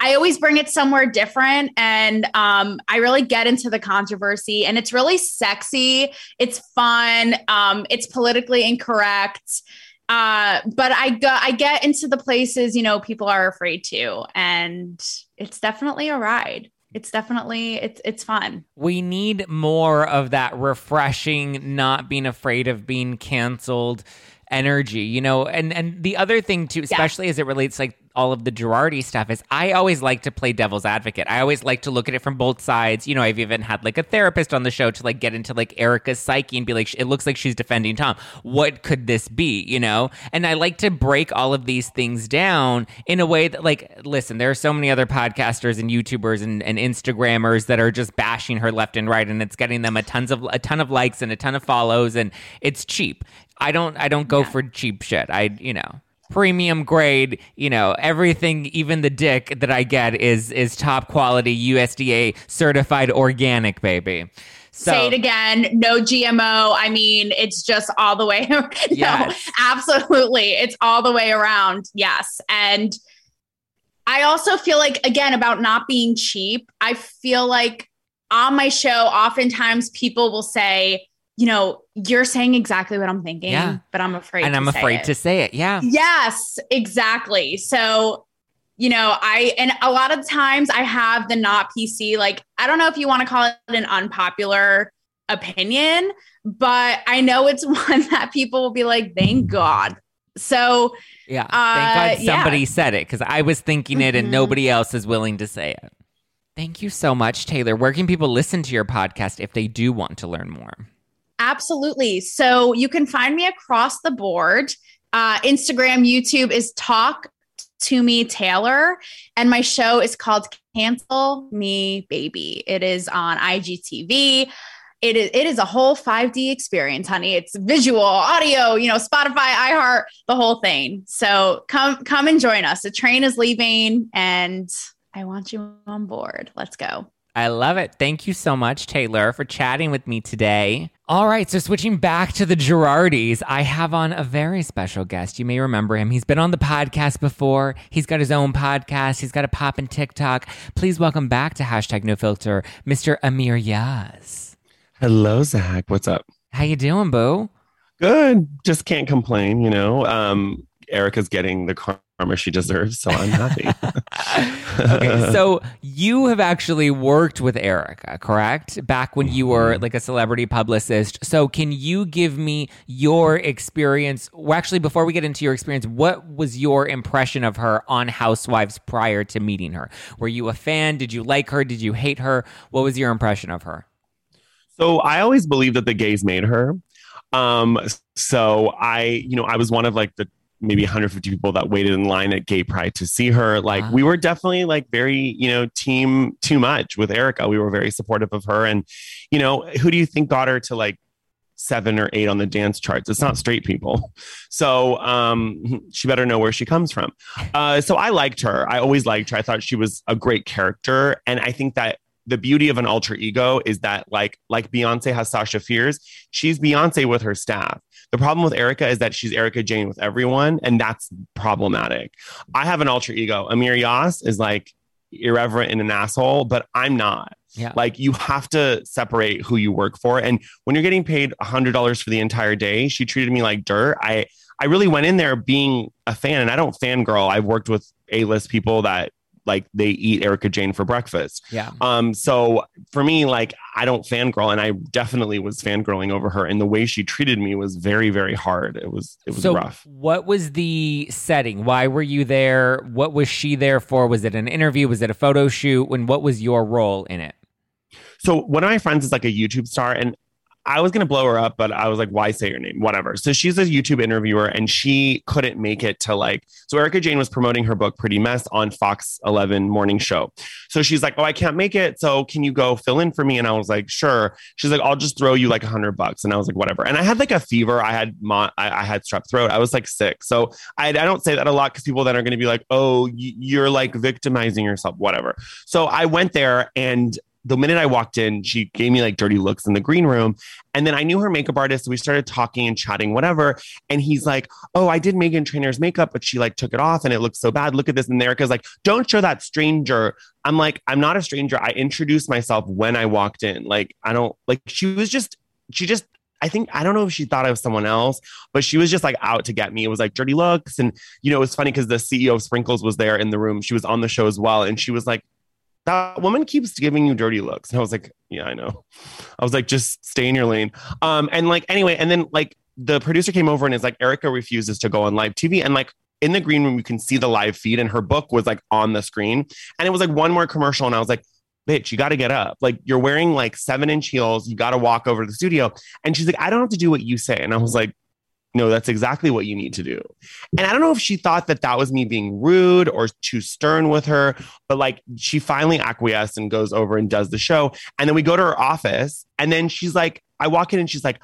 [SPEAKER 2] I always bring it somewhere different. And um, I really get into the controversy, and it's really sexy. It's fun. Um, it's politically incorrect. Uh, but I go, I get into the places, you know, people are afraid to, and it's definitely a ride. It's definitely it's it's fun.
[SPEAKER 1] We need more of that refreshing, not being afraid of being canceled energy, you know. And and the other thing too, especially as it relates like all of the Girardi stuff, is I always like to play devil's advocate. I always like to look at it from both sides. You know, I've even had like a therapist on the show to like get into like Erika's psyche and be like, it looks like she's defending Tom. What could this be? You know, and I like to break all of these things down in a way that like, listen, there are so many other podcasters and YouTubers and, and Instagrammers that are just bashing her left and right, and it's getting them a tons of a ton of likes and a ton of follows, and it's cheap. I don't I don't go for cheap shit. I you know premium grade you know everything even the dick that i get is is top quality usda certified organic baby so
[SPEAKER 2] Say it again. No GMO. I mean, it's just all the way. no,
[SPEAKER 1] Yes.
[SPEAKER 2] absolutely. It's all the way around. Yes. And I also feel like, again, about not being cheap, I feel like on my show, oftentimes people will say, you know, you're saying exactly what I'm thinking,
[SPEAKER 1] Yeah.
[SPEAKER 2] but I'm afraid
[SPEAKER 1] and i'm afraid
[SPEAKER 2] it.
[SPEAKER 1] to say it yeah
[SPEAKER 2] Yes, exactly. So, you know, I, and a lot of times I have the not PC, like, I don't know if you want to call it an unpopular opinion, but I know it's one that people will be like, thank God. So,
[SPEAKER 1] yeah
[SPEAKER 2] Uh,
[SPEAKER 1] thank god
[SPEAKER 2] yeah.
[SPEAKER 1] somebody said it because i was thinking it and
[SPEAKER 2] Mhm.
[SPEAKER 1] nobody else is willing to say it thank you so much taylor where can people listen to your podcast if they do want to learn more
[SPEAKER 2] absolutely. So, you can find me across the board. Uh, Instagram, YouTube is Talk to Me Taylor, and my show is called Cancel Me Baby. It is on IGTV. It is it is a whole 5D experience, honey. It's visual, audio, you know, Spotify, iHeart, the whole thing. So come come and join us. The train is leaving and I want you on board. Let's go.
[SPEAKER 1] I love it. Thank you so much, Taylor, for chatting with me today. All right, so switching back to the Girardis, I have on a very special guest. You may remember him. He's been on the podcast before. He's got his own podcast. He's got a pop in TikTok. Please welcome back to hashtag no filter, Mr. Amir Yass.
[SPEAKER 3] Hello, Zack. What's up?
[SPEAKER 1] How you doing, boo?
[SPEAKER 3] Good. Just can't complain, you know. Um, Erika's getting the crown armor she deserves. So I'm happy.
[SPEAKER 1] okay, so you have actually worked with Erika, correct? Back when you were
[SPEAKER 3] Mm-hmm.
[SPEAKER 1] like a celebrity publicist. So can you give me your experience? Well, actually, before we get into your experience, what was your impression of her on Housewives prior to meeting her? Were you a fan? Did you like her? Did you hate her? What was your impression of her?
[SPEAKER 3] So I always believed that the gays made her. Um, so I, you know, I was one of like the maybe 150 people that waited in line at Gay Pride to see her. Like
[SPEAKER 1] Wow.
[SPEAKER 3] we were definitely like very, you know, team too much with Erika. We were very supportive of her. And, you know, who do you think got her to like seven or eight on the dance charts? It's not straight people. So um she better know where she comes from. Uh so I liked her. I always liked her. I thought she was a great character. And I think that the beauty of an alter ego is that like like Beyonce has Sasha Fierce, she's Beyonce with her staff. The problem with Erika is that she's Erika Jayne with everyone, and that's problematic. I have an alter ego. Amir Yass is like irreverent and an asshole, but I'm not.
[SPEAKER 1] Yeah.
[SPEAKER 3] Like you have to separate who you work for. And when you're getting paid hundred dollars for the entire day, she treated me like dirt. I I really went in there being a fan, and I don't fangirl. I've worked with A-list people that like they eat Erika Jayne for breakfast.
[SPEAKER 1] Yeah.
[SPEAKER 3] Um, so for me, like I don't fangirl, and I definitely was fangirling over her, and the way she treated me was very, very hard. It was it was
[SPEAKER 1] so
[SPEAKER 3] rough.
[SPEAKER 1] what was the setting? Why were you there? What was she there for? Was it an interview? Was it a photo shoot? And what was your role in it?
[SPEAKER 3] So one of my friends is like a YouTube star, and I was gonna blow her up, but I was like, why say her name? Whatever. So she's a YouTube interviewer, and she couldn't make it to like. So Erika Jayne was promoting her book Pretty Mess on Fox 11 morning show. So she's like, oh, I can't make it. So can you go fill in for me? And I was like, sure. She's like, I'll just throw you like a hundred bucks. And I was like, whatever. And I had like a fever. I had mo- I, I had strep throat. I was like sick. So I, I don't say that a lot because people then are going to be like, oh, you're like victimizing yourself, whatever. So I went there and the minute I walked in, she gave me like dirty looks in the green room. And then I knew her makeup artist. So we started talking and chatting, whatever. And he's like, Oh, I did Meghan Trainor's makeup, but she like took it off and it looks so bad. Look at this. And Erika's like, Don't show that stranger. I'm like, I'm not a stranger. I introduced myself when I walked in. Like, I don't like, she was just, she just, I think I don't know if she thought I was someone else, but she was just like out to get me. It was like dirty looks, and you know it was funny because the CEO of Sprinkles was there in the room. She was on the show as well, and she was like, "That woman keeps giving you dirty looks," and I was like, "Yeah, I know." I was like, "Just stay in your lane." Um, and like anyway, and then like the producer came over and is like, "Erika refuses to go on live TV," and like in the green room you can see the live feed, and her book was like on the screen, and it was like one more commercial, and I was like bitch, you got to get up. Like you're wearing like seven inch heels. You got to walk over to the studio. And she's like, I don't have to do what you say. And I was like, no, that's exactly what you need to do. And I don't know if she thought that that was me being rude or too stern with her, but like she finally acquiesced and goes over and does the show. And then we go to her office. And then she's like, I walk in and she's like,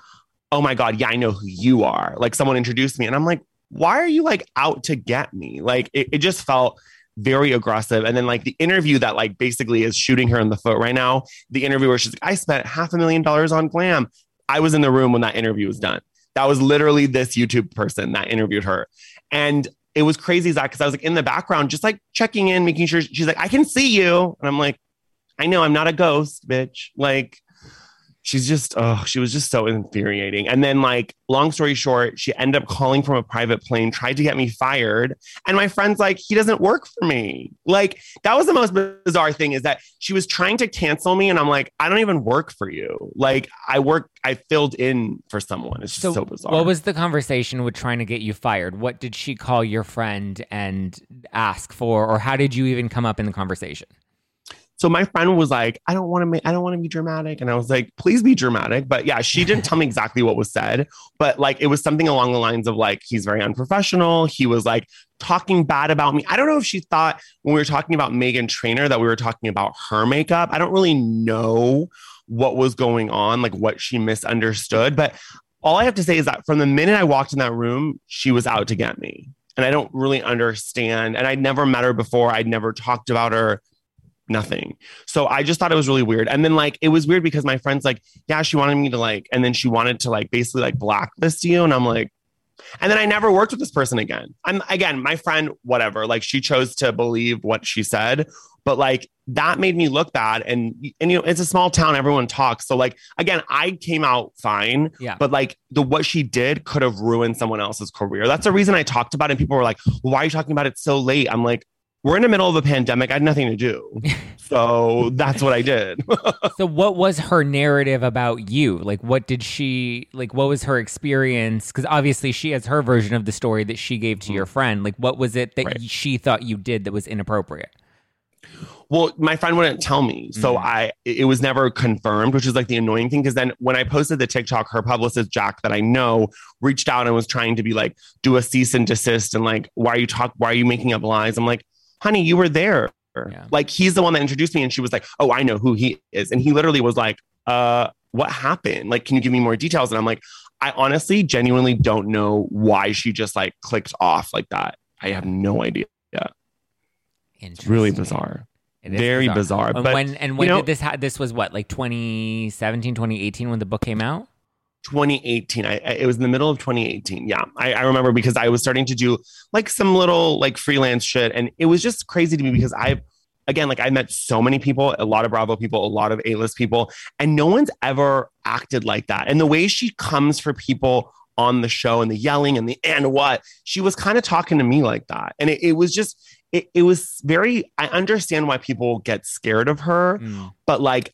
[SPEAKER 3] oh my God, yeah, I know who you are. Like someone introduced me. And I'm like, why are you like out to get me? Like it, it just felt very aggressive. And then like the interview that like basically is shooting her in the foot right now, the interview where she's like, I spent half a million dollars on glam. I was in the room when that interview was done. That was literally this YouTube person that interviewed her. And it was crazy, Zack, because I was like in the background, just like checking in, making sure she's like, I can see you. And I'm like, I know I'm not a ghost, bitch. Like, she's just oh she was just so infuriating. And then like long story short she ended up calling from a private plane tried to get me fired. And my friend's like he doesn't work for me. Like that was the most bizarre thing is that she was trying to cancel me and i'm like i don't even work for you. Like i work i filled in for someone. It's just so,
[SPEAKER 1] So,
[SPEAKER 3] bizarre.
[SPEAKER 1] what was the conversation with trying to get you fired? What did she call your friend and ask for, or how did you even come up in the conversation?
[SPEAKER 3] So my friend was like i don't want to make i don't want to be dramatic. And i was like please be dramatic. But yeah she didn't tell me exactly what was said. But like it was something along the lines of like he's very unprofessional. He was like talking bad about me. I don't know if she thought when we were talking about meghan trainor that we were talking about her makeup. I don't really know what was going on like what she misunderstood. But all i have to say is that from the minute i walked in that room she was out to get me. And i don't really understand. And i'd never met her before. I'd never talked about her nothing. So I just thought it was really weird. And then like it was weird because my friend's like, yeah, she wanted me to like, and then she wanted to like basically like blacklist you. And I'm like, and then I never worked with this person again. I'm again, my friend, whatever. Like she chose to believe what she said, But like that made me look bad. And and you know, it's a small town, everyone talks. So like again, I came out fine.
[SPEAKER 1] Yeah.
[SPEAKER 3] But like the what she did could have ruined someone else's career. That's the reason I talked about it. And people were like, why are you talking about it so late? I'm like, we're in the middle of a pandemic. I had nothing to do. so that's what I did.
[SPEAKER 1] so what was her narrative about you? Like what did she like what was her experience? Cuz obviously she has her version of the story that she gave to your friend. Like what was it that
[SPEAKER 3] Right.
[SPEAKER 1] she thought you did that was inappropriate?
[SPEAKER 3] Well, my friend wouldn't tell me. So
[SPEAKER 1] Mm.
[SPEAKER 3] I it was never confirmed, which is like the annoying thing. Cause then when I posted the TikTok, her publicist Jack that I know reached out and was trying to be like, do a cease and desist and like, why are you talk why are you making up lies? I'm like, honey, you were there.
[SPEAKER 1] Yeah.
[SPEAKER 3] Like he's the one that introduced me. And she was like, Oh, I know who he is. And he literally was like, uh, what happened? Like, can you give me more details? And I'm like, I honestly genuinely don't know why she just like clicked off like that. I have no idea. It's really bizarre.
[SPEAKER 1] It
[SPEAKER 3] Very bizarre.
[SPEAKER 1] And
[SPEAKER 3] But
[SPEAKER 1] when and when
[SPEAKER 3] know-
[SPEAKER 1] did this ha- this was what like 2017 2018 when the book came out
[SPEAKER 3] 2018. I, I it was in the middle of 2018. Yeah, I, I remember because I was starting to do like some little like freelance shit, and it was just crazy to me because I, again, like I met so many people, a lot of Bravo people, a lot of A list people, and no one's ever acted like that. And the way she comes for people on the show and the yelling and the and what she was kind of talking to me like that, and it, it was just. It, it was very. I understand why people get scared of her,
[SPEAKER 1] Mm.
[SPEAKER 3] but like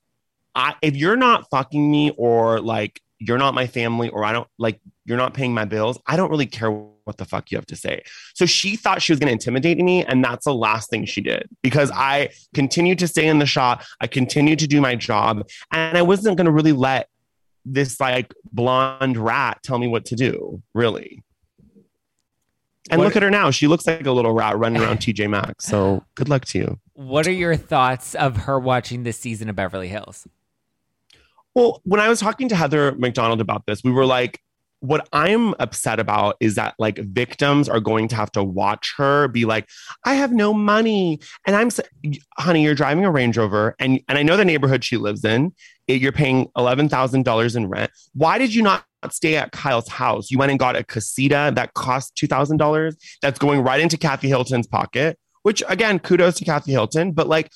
[SPEAKER 3] I, if you're not fucking me or like you're not my family or I don't like you're not paying my bills, I don't really care what the fuck you have to say. So she thought she was going to intimidate me and that's the last thing she did because mm-hmm. I continued to stay in the shot, I continued to do my job and I wasn't going to really let this like blonde rat tell me what to do, really. And
[SPEAKER 1] What-
[SPEAKER 3] look at her now. She looks like a little rat running around TJ Maxx. So good luck to you.
[SPEAKER 1] what are your thoughts of her watching this season of Beverly Hills
[SPEAKER 3] Well, when I was talking to Heather McDonald about this, we were like, what I'm upset about is that like victims are going to have to watch her be like, I have no money. And I'm, s- honey, you're driving a Range Rover and, and I know the neighborhood she lives in. It- you're paying $11,000 in rent. Why did you not stay at Kyle's house? You went and got a casita that cost $2,000 that's going right into Kathy Hilton's pocket, which again, kudos to Kathy Hilton. But like,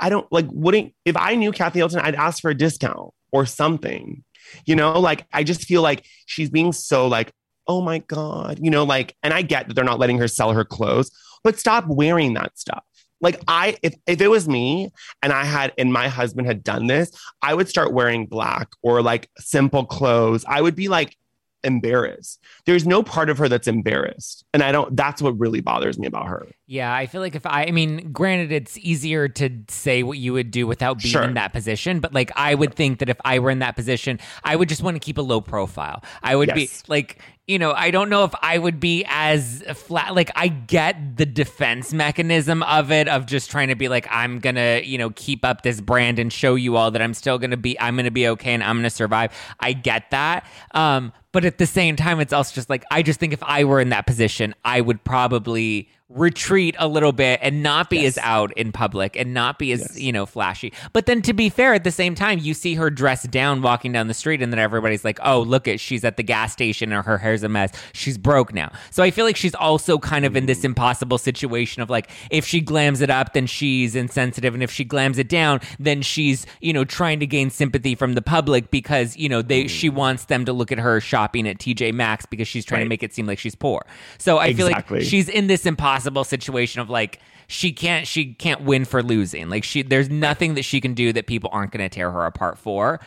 [SPEAKER 3] I don't like, wouldn't, if I knew Kathy Hilton, I'd ask for a discount or something. You know, like I just feel like she's being so like, oh my God, you know, like, and I get that they're not letting her sell her clothes, but stop wearing that stuff. Like I, if, if it was me and I had, and my husband had done this, I would start wearing black or like simple clothes. I would be like embarrassed. There's no part of her that's embarrassed. And I don't, that's what really bothers me about her.
[SPEAKER 1] Yeah, I feel like if I, I mean, granted, it's easier to say what you would do without being
[SPEAKER 3] Sure.
[SPEAKER 1] in that position, but like I would think that if I were in that position, I would just want to keep a low profile. I would
[SPEAKER 3] Yes.
[SPEAKER 1] be like, you know, I don't know if I would be as flat. Like, I get the defense mechanism of it, of just trying to be like, I'm gonna, you know, keep up this brand and show you all that I'm still gonna be, I'm gonna be okay and I'm gonna survive. I get that. Um, but at the same time, it's also just like, I just think if I were in that position, I would probably retreat a little bit and not be
[SPEAKER 3] Yes.
[SPEAKER 1] as out in public and not be as
[SPEAKER 3] Yes.
[SPEAKER 1] you know flashy. But then to be fair at the same time you see her dressed down walking down the street and then everybody's like oh look at she's at the gas station or her hair's a mess. She's broke now. So i feel like she's also kind of in this mm. impossible situation of like if she glams it up then she's insensitive and if she glams it down then she's you know trying to gain sympathy from the public because you know they she mm. wants them to look at her shopping at tj maxx because she's trying to make it seem like she's poor. So i feel like she's in this impossible situation of like she can't she can't win for losing like she there's nothing that she can do that people aren't going to tear her apart for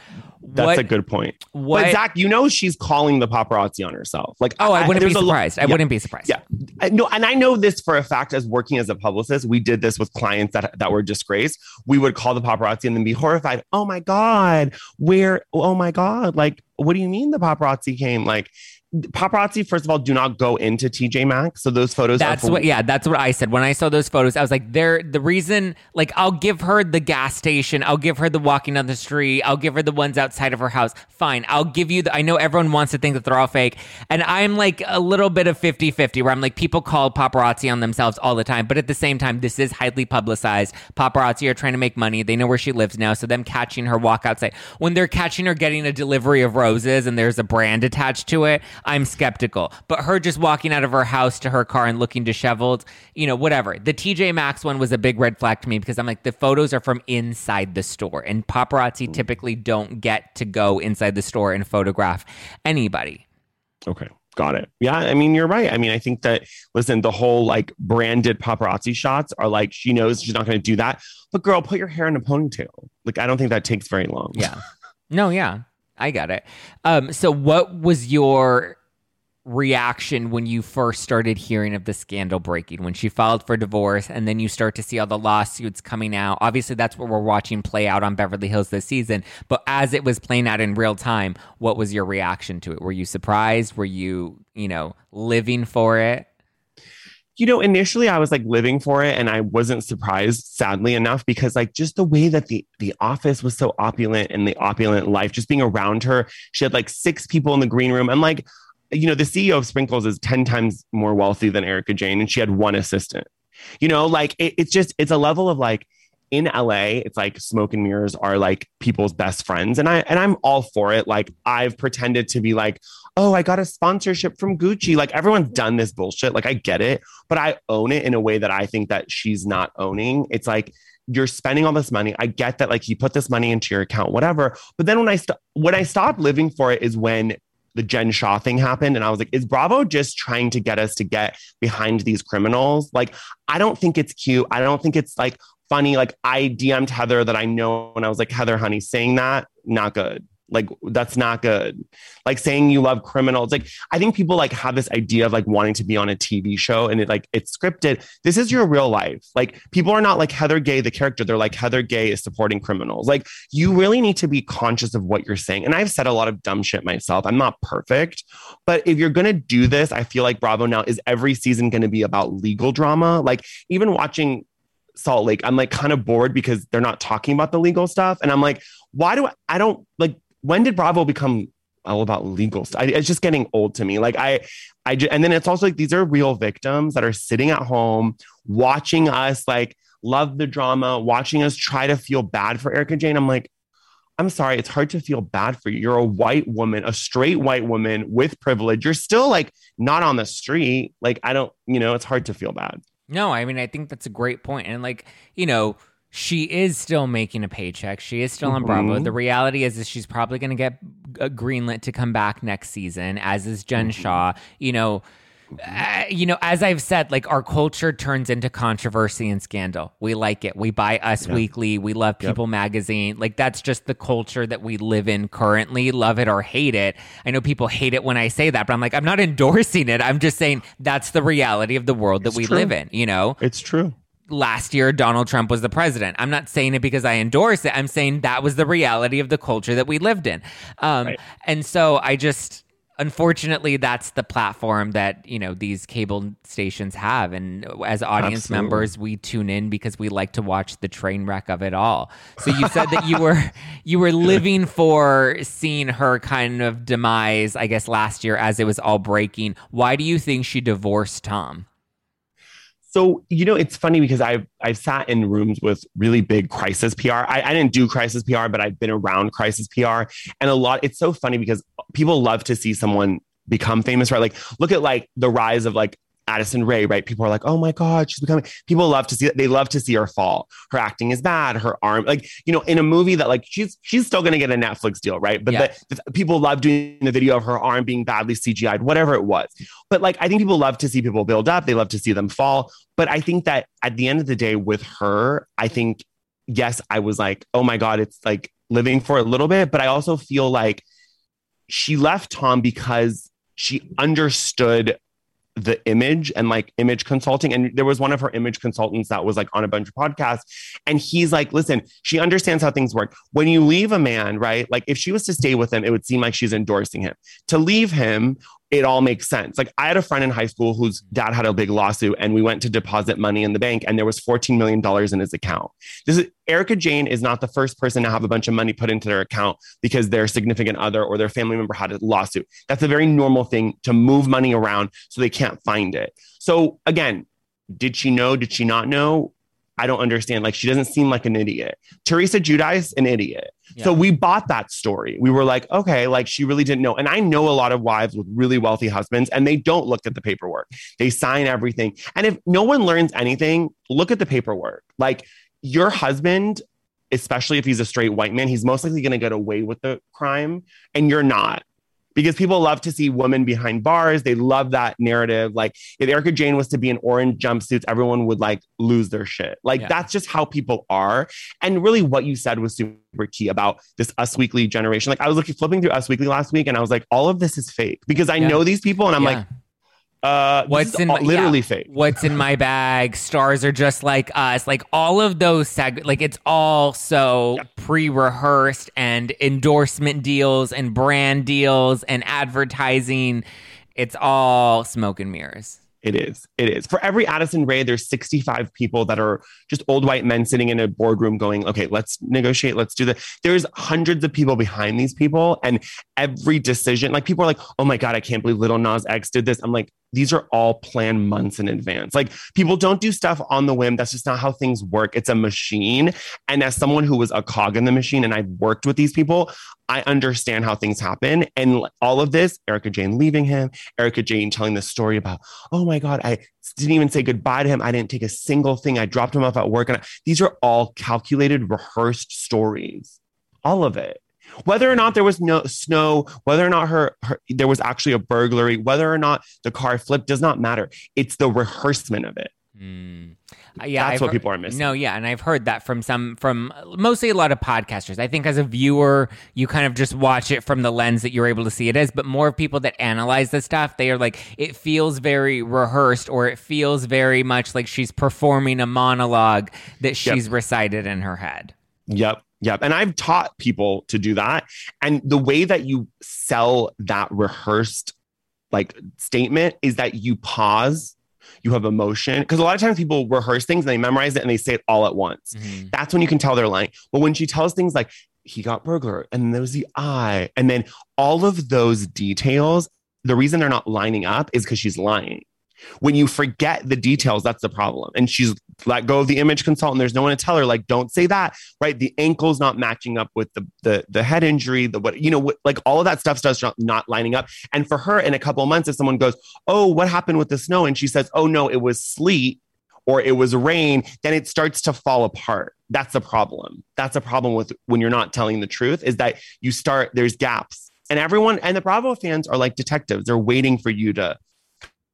[SPEAKER 3] That's
[SPEAKER 1] what,
[SPEAKER 3] a good point.
[SPEAKER 1] what
[SPEAKER 3] But Zack, you know she's calling the paparazzi on herself. Like,
[SPEAKER 1] oh i, wouldn't be
[SPEAKER 3] there's a lo-
[SPEAKER 1] surprised i
[SPEAKER 3] Yeah.
[SPEAKER 1] wouldn't be surprised
[SPEAKER 3] Yeah. I, no, and I know this for a fact as working as a publicist. We did this with clients that that were disgraced. We would call the paparazzi and then be horrified. Oh my God, where? Oh my God, like, what do you mean the paparazzi came? Like, paparazzi, first of all, do not go into TJ Maxx. So those photos
[SPEAKER 1] That's
[SPEAKER 3] for,
[SPEAKER 1] what, yeah, that's what I said when I saw those photos. I was like, "They're the reason." Like, I'll give her the gas station, I'll give her the walking down the street, I'll give her the ones outside of her house. Fine, I'll give you the. I know everyone wants to think that they're all fake, and I'm like a little bit of 50-50 where I'm like, people call paparazzi on themselves all the time, but at the same time, this is highly publicized. Paparazzi are trying to make money. They know where she lives now, so them catching her walk outside when they're catching her getting a delivery of roses and there's a brand attached to it, I'm skeptical. But her just walking out of her house to her car and looking disheveled, you know, whatever. The TJ Maxx one was a big red flag to me because I'm like, the photos are from inside the store, and paparazzi typically don't get to go inside the store and photograph anybody.
[SPEAKER 3] Okay. Got it. Yeah, I mean, you're right. I mean, I think that listen, the whole like branded paparazzi shots are like she knows she's not going to do that. But girl, put your hair in a ponytail. Like, I don't think that takes very long.
[SPEAKER 1] Yeah. No, yeah, I got it. Um, so what was your reaction when you first started hearing of the scandal breaking? When she filed for divorce and then you start to see all the lawsuits coming out. Obviously that's what we're watching play out on beverly hills this season. But as it was playing out in real time what was your reaction to it? Were you surprised? Were you you know living for it
[SPEAKER 3] you know, initially I was like living for it and I wasn't surprised, sadly enough, because like just the way that the the office was so opulent and the opulent life, just being around her. She had like six people in the green room. And like, you know, the CEO of Sprinkles is 10 times more wealthy than Erika Jayne, and she had one assistant. You know, like it, it's just it's a level of like in LA, it's like smoke and mirrors are like people's best friends. And I and I'm all for it. Like I've pretended to be like, oh, I got a sponsorship from Gucci. Like everyone's done this bullshit. Like I get it, but I own it in a way that I think that she's not owning. It's like you're spending all this money. I get that like you put this money into your account, whatever. But then when I st- when I stopped living for it is when the Jen Shah thing happened. And I was like, is Bravo just trying to get us to get behind these criminals? Like, I don't think it's cute. I don't think it's like funny. Like, I DM'd Heather that I know and I was like, Heather, honey, saying that, not good. Like that's not good. Like saying you love criminals. Like I think people like have this idea of like wanting to be on a TV show and it like it's scripted. This is your real life. Like people are not like Heather Gay, the character. They're like Heather Gay is supporting criminals. Like you really need to be conscious of what you're saying. And I've said a lot of dumb shit myself. I'm not perfect, but if you're gonna do this, I feel like Bravo now is every season gonna be about legal drama. Like even watching Salt Lake, I'm like kind of bored because they're not talking about the legal stuff. And I'm like, why do I, I don't like when did Bravo become all about legal stuff? it's just getting old to me. Like I, I, just, and then it's also like these are real victims that are sitting at home watching us like love the drama, watching us try to feel bad for Erika Jayne. I'm like, I'm sorry, it's hard to feel bad for you. You're a white woman, a straight white woman with privilege. You're still like not on the street. Like, I don't, you know, it's hard to feel bad.
[SPEAKER 1] No, I mean, I think that's a great point. And like, you know, she is still making a paycheck. She is still on Bravo. Mm-hmm. The reality is, is she's probably going to get a greenlit to come back next season, as is Jen mm-hmm. Shah. You know, uh, you know, as I've said, like our culture turns into controversy and scandal. We like it. We buy Us. Weekly. We love People yep. Magazine. Like that's just the culture that we live in currently. Love it or hate it. I know people hate it when I say that, but I'm like, I'm not endorsing it. I'm just saying that's the reality of the world that it's we true. live in. You know,
[SPEAKER 3] it's true
[SPEAKER 1] last year Donald Trump was the president. I'm not saying it because I endorse it. I'm saying that was the reality of the culture that we lived in. Um, right. And so I just, unfortunately, that's the platform that, you know, these cable stations have. And as audience Absolutely. members, we tune in because we like to watch the train wreck of it all. So you said that you were, you were living for seeing her kind of demise, I guess, last year as it was all breaking. Why do you think she divorced Tom?
[SPEAKER 3] So you know, it's funny because I've I've sat in rooms with really big crisis PR. I, I, didn't do crisis PR, but I've been around crisis PR, and a lot. It's so funny because people love to see someone become famous, right? Like look at like the rise of like Addison Rae, right? People are like, oh my God, she's becoming. People love to see. They love to see her fall. Her acting is bad. Her arm, like you know, in a movie that like she's she's still going to get a Netflix deal, right? But yeah. the, the, people love doing the video of her arm being badly CGI'd, whatever it was. But like, I think people love to see people build up. They love to see them fall. But I think that at the end of the day, with her, I think yes, I was like, oh my God, it's like living for a little bit. But I also feel like she left Tom because she understood the image and like image consulting. And there was one of her image consultants that was like on a bunch of podcasts. And he's like, listen, she understands how things work. When you leave a man, right? Like if she was to stay with him, it would seem like she's endorsing him. To leave him it all makes sense. Like I had a friend in high school whose dad had a big lawsuit and we went to deposit money in the bank and there was $14 million in his account. This is Erika Jayne is not the first person to have a bunch of money put into their account because their significant other or their family member had a lawsuit. That's a very normal thing to move money around so they can't find it. So again, did she know? Did she not know? I don't understand. Like she doesn't seem like an idiot. Teresa Giudice, an idiot.
[SPEAKER 1] Yeah.
[SPEAKER 3] So we bought that story. We were like, okay, like she really didn't know. And I know a lot of wives with really wealthy husbands and they don't look at the paperwork. They sign everything. And if no one learns anything, look at the paperwork. Like your husband, especially if he's a straight white man, he's most likely going to get away with the crime and you're not because people love to see women behind bars. They love that narrative. Like if Erika Jayne was to be in orange jumpsuits, everyone would like lose their shit. Like
[SPEAKER 1] Yeah.
[SPEAKER 3] that's just how people are. And really, what you said was super key about this Us Weekly generation. Like I was looking flipping through Us Weekly last week, and I was like, all of this is fake because I
[SPEAKER 1] Yeah.
[SPEAKER 3] know these people, and I'm
[SPEAKER 1] Yeah.
[SPEAKER 3] like, uh,
[SPEAKER 1] What's in my-
[SPEAKER 3] literally
[SPEAKER 1] yeah.
[SPEAKER 3] fake.
[SPEAKER 1] What's in my bag? Stars are just like us. Like all of those seg like it's all so
[SPEAKER 3] Yep.
[SPEAKER 1] pre-rehearsed and endorsement deals and brand deals and advertising. It's all smoke and mirrors.
[SPEAKER 3] It is. It is. For every Addison Rae, there's 65 people that are just old white men sitting in a boardroom going, okay, let's negotiate. Let's do that. There's hundreds of people behind these people. And every decision, like people are like, oh my God, I can't believe Lil Nas X did this. I'm like, these are all planned months in advance. Like people don't do stuff on the whim. That's just not how things work. It's a machine. And as someone who was a cog in the machine and I've worked with these people, I understand how things happen. And all of this, Erika Jayne leaving him, Erika Jayne telling the story about, oh my God, I didn't even say goodbye to him. I didn't take a single thing. I dropped him off at work. And I, these are all calculated, rehearsed stories. All of it. Whether or not there was no snow, whether or not her, her there was actually a burglary, whether or not the car flipped does not matter. It's the rehearsement of it.
[SPEAKER 1] Mm. Yeah,
[SPEAKER 3] That's
[SPEAKER 1] I've
[SPEAKER 3] what
[SPEAKER 1] heard-
[SPEAKER 3] people are missing.
[SPEAKER 1] No, yeah, and I've heard that from some, from mostly a lot of podcasters. I think as a viewer, you kind of just watch it from the lens that you're able to see it as. But more people that analyze the stuff, they are like, it feels very rehearsed, or it feels very much like she's performing a monologue that she's recited in her head.
[SPEAKER 3] Yep. Yep. And I've taught people to do that. And the way that you sell that rehearsed like statement is that you pause, you have emotion. Because a lot of times people rehearse things and they memorize it and they say it all at once.
[SPEAKER 1] Mhm.
[SPEAKER 3] That's when you can tell they're lying. But when she tells things like, he got burglar and there was the eye, and then all of those details, the reason they're not lining up is because she's lying. When you forget the details, that's the problem. And she's let go of the image consultant. There's no one to tell her, like, don't say that, right? The ankle's not matching up with the the, the head injury, the what, you know, what, like all of that stuff starts not, lining up. And for her, in a couple of months, if someone goes, oh, what happened with the snow? And she says, oh, no, it was sleet or it was rain, then it starts to fall apart. That's the problem. That's a problem with when you're not telling the truth is that you start, there's gaps. And everyone, and the Bravo fans are like detectives. They're waiting for you to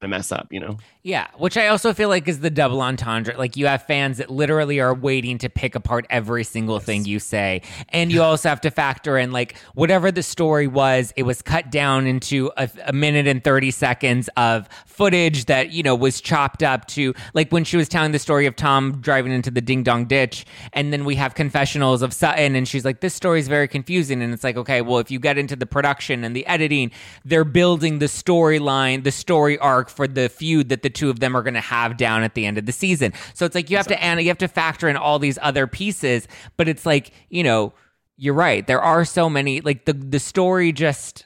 [SPEAKER 3] to mess up, you know?
[SPEAKER 1] Yeah, which I also feel like is the double entendre. Like you have fans that literally are waiting to pick apart every single thing you say. And you also have to factor in like whatever the story was, it was cut down into a, a minute and 30 seconds of footage that, you know, was chopped up to like when she was telling the story of Tom driving into the ding dong ditch. And then we have confessionals of Sutton and she's like, this story is very confusing. And it's like, okay, well, if you get into the production and the editing, they're building the storyline, the story arc for the feud that the two of them are going to have down at the end of the season. So it's like you have to and you have to factor in all these other pieces, but it's like, you know, you're right. There are so many like the the story just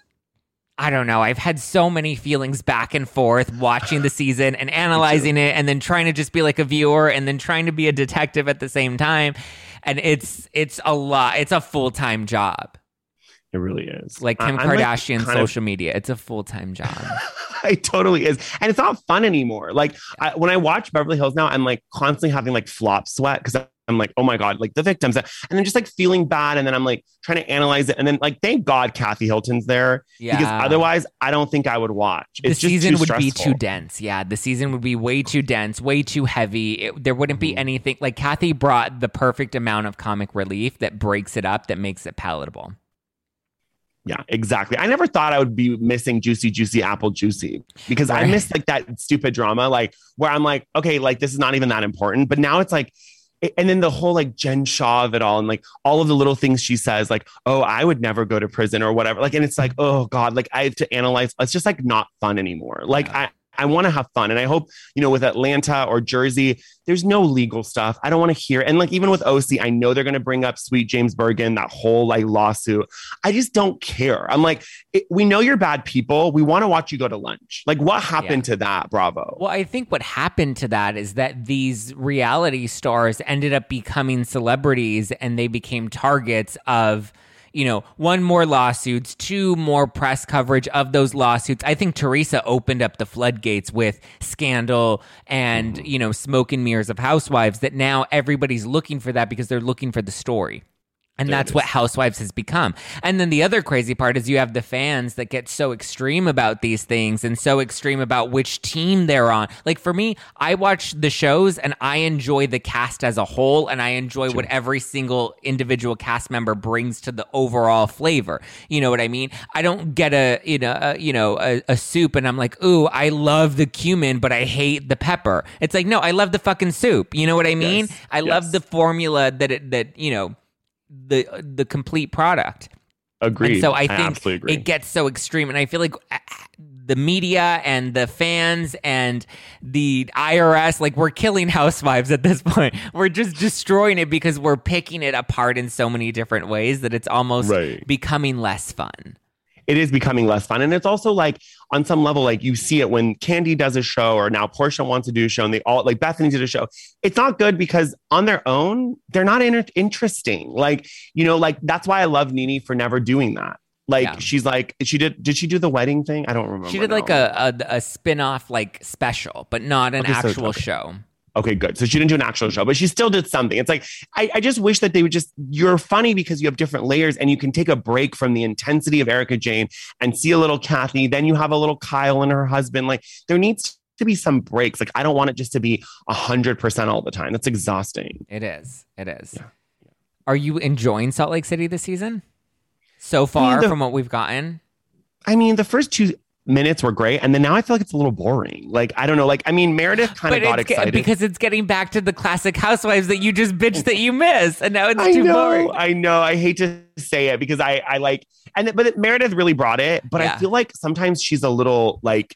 [SPEAKER 1] I don't know. I've had so many feelings back and forth watching the season and analyzing it and then trying to just be like a viewer and then trying to be a detective at the same time. And it's it's a lot. It's a full-time job.
[SPEAKER 3] It really is.
[SPEAKER 1] Like Kim
[SPEAKER 3] I- like,
[SPEAKER 1] Kardashian
[SPEAKER 3] of-
[SPEAKER 1] social media. It's a full-time job.
[SPEAKER 3] it totally is. And it's not fun anymore. Like I, when I watch Beverly Hills now, I'm like constantly having like flop sweat because I'm like, oh my God, like the victims. And then just like feeling bad. And then I'm like trying to analyze it. And then like, thank God Kathy Hilton's there
[SPEAKER 1] Yeah.
[SPEAKER 3] because otherwise I don't think I would watch.
[SPEAKER 1] the
[SPEAKER 3] It's just
[SPEAKER 1] season
[SPEAKER 3] too
[SPEAKER 1] would be too dense. Yeah, the season would be way too dense, way too heavy. It, there wouldn't be
[SPEAKER 3] Mhm.
[SPEAKER 1] anything like Kathy brought the perfect amount of comic relief that breaks it up, that makes it palatable.
[SPEAKER 3] Yeah, exactly. I never thought I would be missing juicy, juicy apple juicy because I
[SPEAKER 1] Right.
[SPEAKER 3] miss like that stupid drama, like where I'm like, okay, like this is not even that important. But now it's like, and then the whole like Jen Shah of it all, and like all of the little things she says, like, oh, I would never go to prison or whatever. Like, and it's like, oh God, like I have to analyze. It's just like not fun anymore. Like
[SPEAKER 1] Yeah.
[SPEAKER 3] I, I want to have fun. And I hope, you know, with Atlanta or Jersey, there's no legal stuff. I don't want to hear. And like even with OC, I know they're going to bring up Sweet James Bergen, that whole like lawsuit. I just don't care. I'm like, it, we know you're bad people. We want to watch you go to lunch. Like what happened yeah. to that? Bravo.
[SPEAKER 1] Well, I think what happened to that is that these reality stars ended up becoming celebrities and they became targets of you know, one more lawsuits, two more press coverage of those lawsuits. I think Teresa opened up the floodgates with scandal and, mm-hmm. you know, smoke and mirrors of housewives that now everybody's looking for that because they're looking for the story. And that's what Housewives has become. And then the other crazy part is you have the fans that get so extreme about these things and so extreme about which team they're on. Like for me, I watch the shows and I enjoy the cast as a whole and I enjoy sure. what every single individual cast member brings to the overall flavor. You know what I mean? I don't get a, you know, a, you know, a, a soup and I'm like, "Ooh, I love the cumin, but I hate the pepper." It's like, "No, I love the fucking soup." You know what I mean? Yes. I yes. love the formula that it that, you know, the the complete product.
[SPEAKER 3] Agreed.
[SPEAKER 1] And so I think I it gets so extreme, and I feel like uh, the media and the fans and the IRS, like we're killing housewives at this point. We're just destroying it because we're picking it apart in so many different ways that it's almost right. becoming less fun
[SPEAKER 3] it is becoming less fun. And it's also like on some level, like you see it when Kandi does a show or now Porsha wants to do a show and they all like Bethany did a show. It's not good because on their own, they're not inter- interesting. Like, you know, like that's why I love NeNe for never doing that. Like yeah. she's like she did. Did she do the wedding thing? I don't remember.
[SPEAKER 1] She did
[SPEAKER 3] now.
[SPEAKER 1] like a, a, a spin off like special, but not an okay, actual so, okay. show.
[SPEAKER 3] Okay, good. So she didn't do an actual show, but she still did something. It's like, I, I just wish that they would just, you're funny because you have different layers and you can take a break from the intensity of Erika Jayne and see a little Kathy. Then you have a little Kyle and her husband. Like, there needs to be some breaks. Like, I don't want it just to be 100% all the time. That's exhausting.
[SPEAKER 1] It is. It is. Yeah. Are you enjoying Salt Lake City this season? So far I mean, the, from what we've gotten?
[SPEAKER 3] I mean, the first two minutes were great, and then now I feel like it's a little boring. Like I don't know. Like I mean, Meredith kind of got excited
[SPEAKER 1] because it's getting back to the classic Housewives that you just bitched that you miss, and now it's I too
[SPEAKER 3] know,
[SPEAKER 1] boring.
[SPEAKER 3] I know. I hate to say it because I I like and but Meredith really brought it, but yeah. I feel like sometimes she's a little like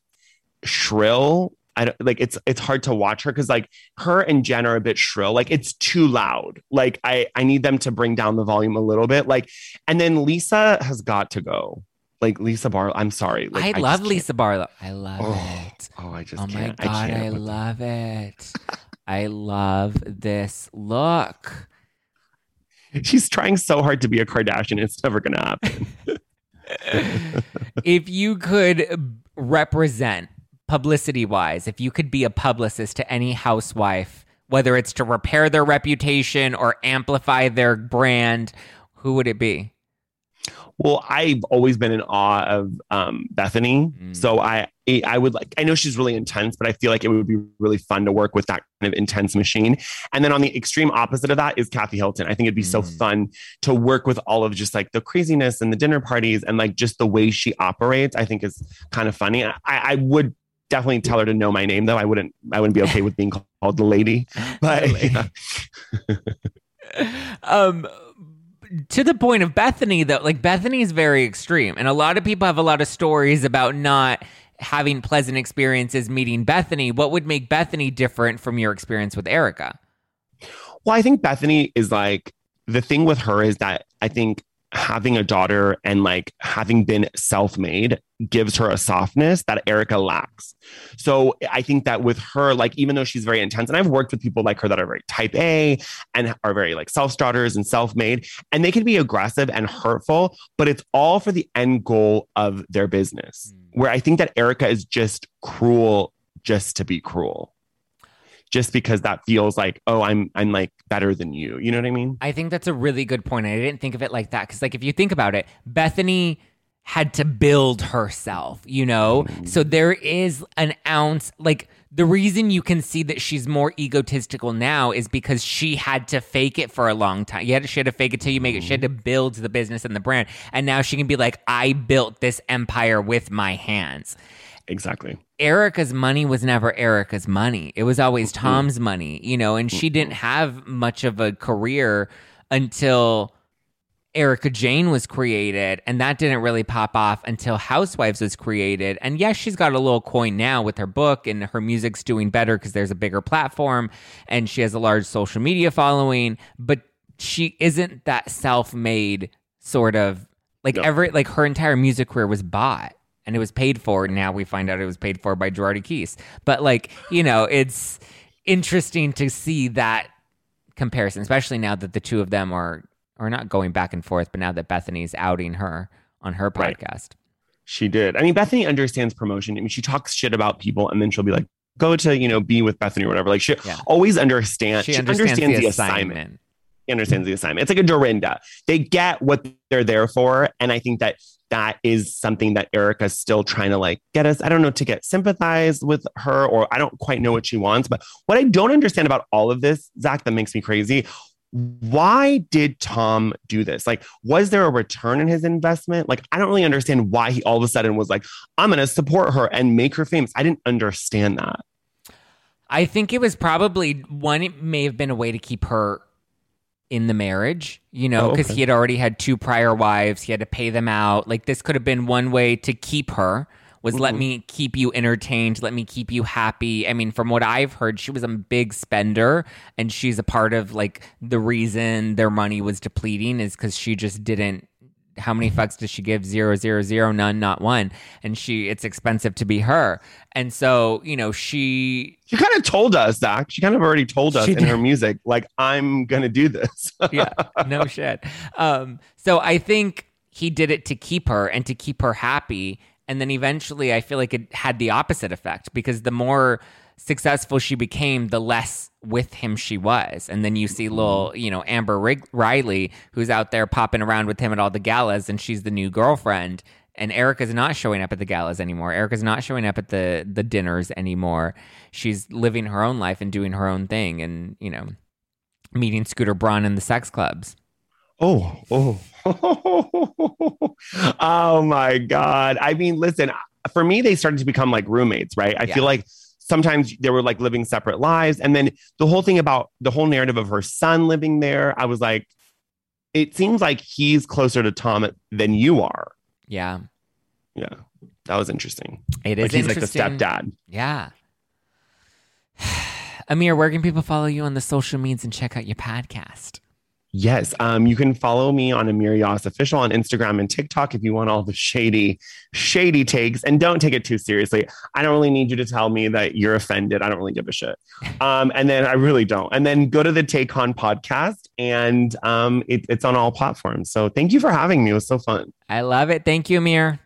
[SPEAKER 3] shrill. I don't like it's it's hard to watch her because like her and Jen are a bit shrill. Like it's too loud. Like I I need them to bring down the volume a little bit. Like and then Lisa has got to go like Lisa Barlow. I'm sorry. Like,
[SPEAKER 1] I, I love Lisa Barlow. I love
[SPEAKER 3] oh,
[SPEAKER 1] it.
[SPEAKER 3] Oh, I just
[SPEAKER 1] oh
[SPEAKER 3] can't.
[SPEAKER 1] my god,
[SPEAKER 3] I,
[SPEAKER 1] I love it. I love this look.
[SPEAKER 3] She's trying so hard to be a Kardashian. It's never to happen.
[SPEAKER 1] if you could represent publicity wise, if you could be a publicist to any housewife, whether it's to repair their reputation or amplify their brand, who would it be?
[SPEAKER 3] Well, I've always been in awe of um, Bethenny, mm. so I I would like. I know she's really intense, but I feel like it would be really fun to work with that kind of intense machine. And then on the extreme opposite of that is Kathy Hilton. I think it'd be mm. so fun to work with all of just like the craziness and the dinner parties and like just the way she operates. I think is kind of funny. I, I would definitely tell her to know my name though. I wouldn't. I wouldn't be okay with being called the lady, but.
[SPEAKER 1] Um to the point of Bethenny though, like Bethenny is very extreme, and a lot of people have a lot of stories about not having pleasant experiences meeting Bethenny. What would make Bethenny different from your experience with Erika?
[SPEAKER 3] Well, I think Bethenny is like the thing with her is that I think having a daughter and like having been self-made gives her a softness that Erika lacks. So I think that with her, like even though she's very intense, and I've worked with people like her that are very type A and are very like self-starters and self-made, and they can be aggressive and hurtful, but it's all for the end goal of their business. Mm. Where I think that Erika is just cruel just to be cruel just because that feels like oh i'm i'm like better than you you know what i mean
[SPEAKER 1] i think that's a really good point i didn't think of it like that because like if you think about it bethenny had to build herself you know mm. so there is an ounce like the reason you can see that she's more egotistical now is because she had to fake it for a long time. You had to, she had to fake it till you make it. She had to mm. build the business and the brand. And now she can be like, I built this empire with my hands.
[SPEAKER 3] Exactly.
[SPEAKER 1] Erika's money was never Erika's money. It was always Tom's money, you know, and she didn't have much of a career until Erika Jayne was created, and that didn't really pop off until Housewives was created. And yes, she's got a little coin now with her book, and her music's doing better because there's a bigger platform, and she has a large social media following. But she isn't that self-made sort of like
[SPEAKER 3] No.
[SPEAKER 1] every like her entire music career was bought and it was paid for. Now we find out it was paid for by Girardi Keese. But like you know, it's interesting to see that comparison, especially now that the two of them are are not going back and forth, but now that Bethenny's outing her on her
[SPEAKER 3] Right.
[SPEAKER 1] podcast.
[SPEAKER 3] She did. I mean, Bethenny understands promotion. I mean, she talks shit about people and then she'll be like, go to, you know, be with Bethenny or whatever. Like she
[SPEAKER 1] Yeah.
[SPEAKER 3] always understands.
[SPEAKER 1] She, understands, the, assignment.
[SPEAKER 3] She understands the assignment. It's like a Dorinda. They get what they're there for. And I think that that is something that Erika's still trying to like get us, I don't know, to get sympathized with her, or I don't quite know what she wants. But what I don't understand about all of this, Zack, that makes me crazy. Why did Tom do this? Like, was there a return in his investment? Like, I don't really understand why he all of a sudden was like, I'm going to support her and make her famous. I didn't understand that.
[SPEAKER 1] I think it was probably one. It may have been a way to keep her in the marriage, you know,
[SPEAKER 3] Oh,
[SPEAKER 1] because
[SPEAKER 3] okay.
[SPEAKER 1] he had already had two prior wives. He had to pay them out. Like this could have been one way to keep her. Was let
[SPEAKER 3] Mhm.
[SPEAKER 1] me keep you entertained, let me keep you happy. I mean, from what I've heard, she was a big spender, and she's a part of like the reason their money was depleting is because she just didn't. How many fucks does she give? Zero, zero, zero, none, not one. And she, it's expensive to be her. And so, you know, she
[SPEAKER 3] She kind of told us, Zack. She kind of already told us in
[SPEAKER 1] did.
[SPEAKER 3] her music, like, I'm going to do this.
[SPEAKER 1] yeah, no shit. Um, so I think he did it to keep her and to keep her happy. And then eventually, I feel like it had the opposite effect because the more successful she became, the less with him she was. And then you see mm-hmm. little, you know, Amber Rig- Riley, who's out there popping around with him at all the galas, and she's the new girlfriend. And Erika's not showing up at the galas anymore. Erika's not showing up at the the dinners anymore. She's living her own life and doing her own thing, and you know, meeting Scooter Braun in the sex clubs.
[SPEAKER 3] Oh, oh. oh my God. I mean, listen, for me, they started to become like roommates, right? I
[SPEAKER 1] Yeah.
[SPEAKER 3] feel like sometimes they were like living separate lives. And then the whole thing about the whole narrative of her son living there, I was like, it seems like he's closer to Tom than you are.
[SPEAKER 1] Yeah,
[SPEAKER 3] Yeah. That was interesting.
[SPEAKER 1] it is
[SPEAKER 3] Like he's like the stepdad.
[SPEAKER 1] Yeah. Amir, where can people follow you on the social medias and check out your podcast?
[SPEAKER 3] Yes. Um, you can follow me on Amir Yass official on Instagram and TikTok if you want all the shady, shady takes. And don't take it too seriously. I don't really need you to tell me that you're offended. I don't really give a shit. Um, and then I really don't. And then go to the Take On podcast and um, it, it's on all platforms. So thank you for having me. It was so fun.
[SPEAKER 1] I love it. Thank you, Amir.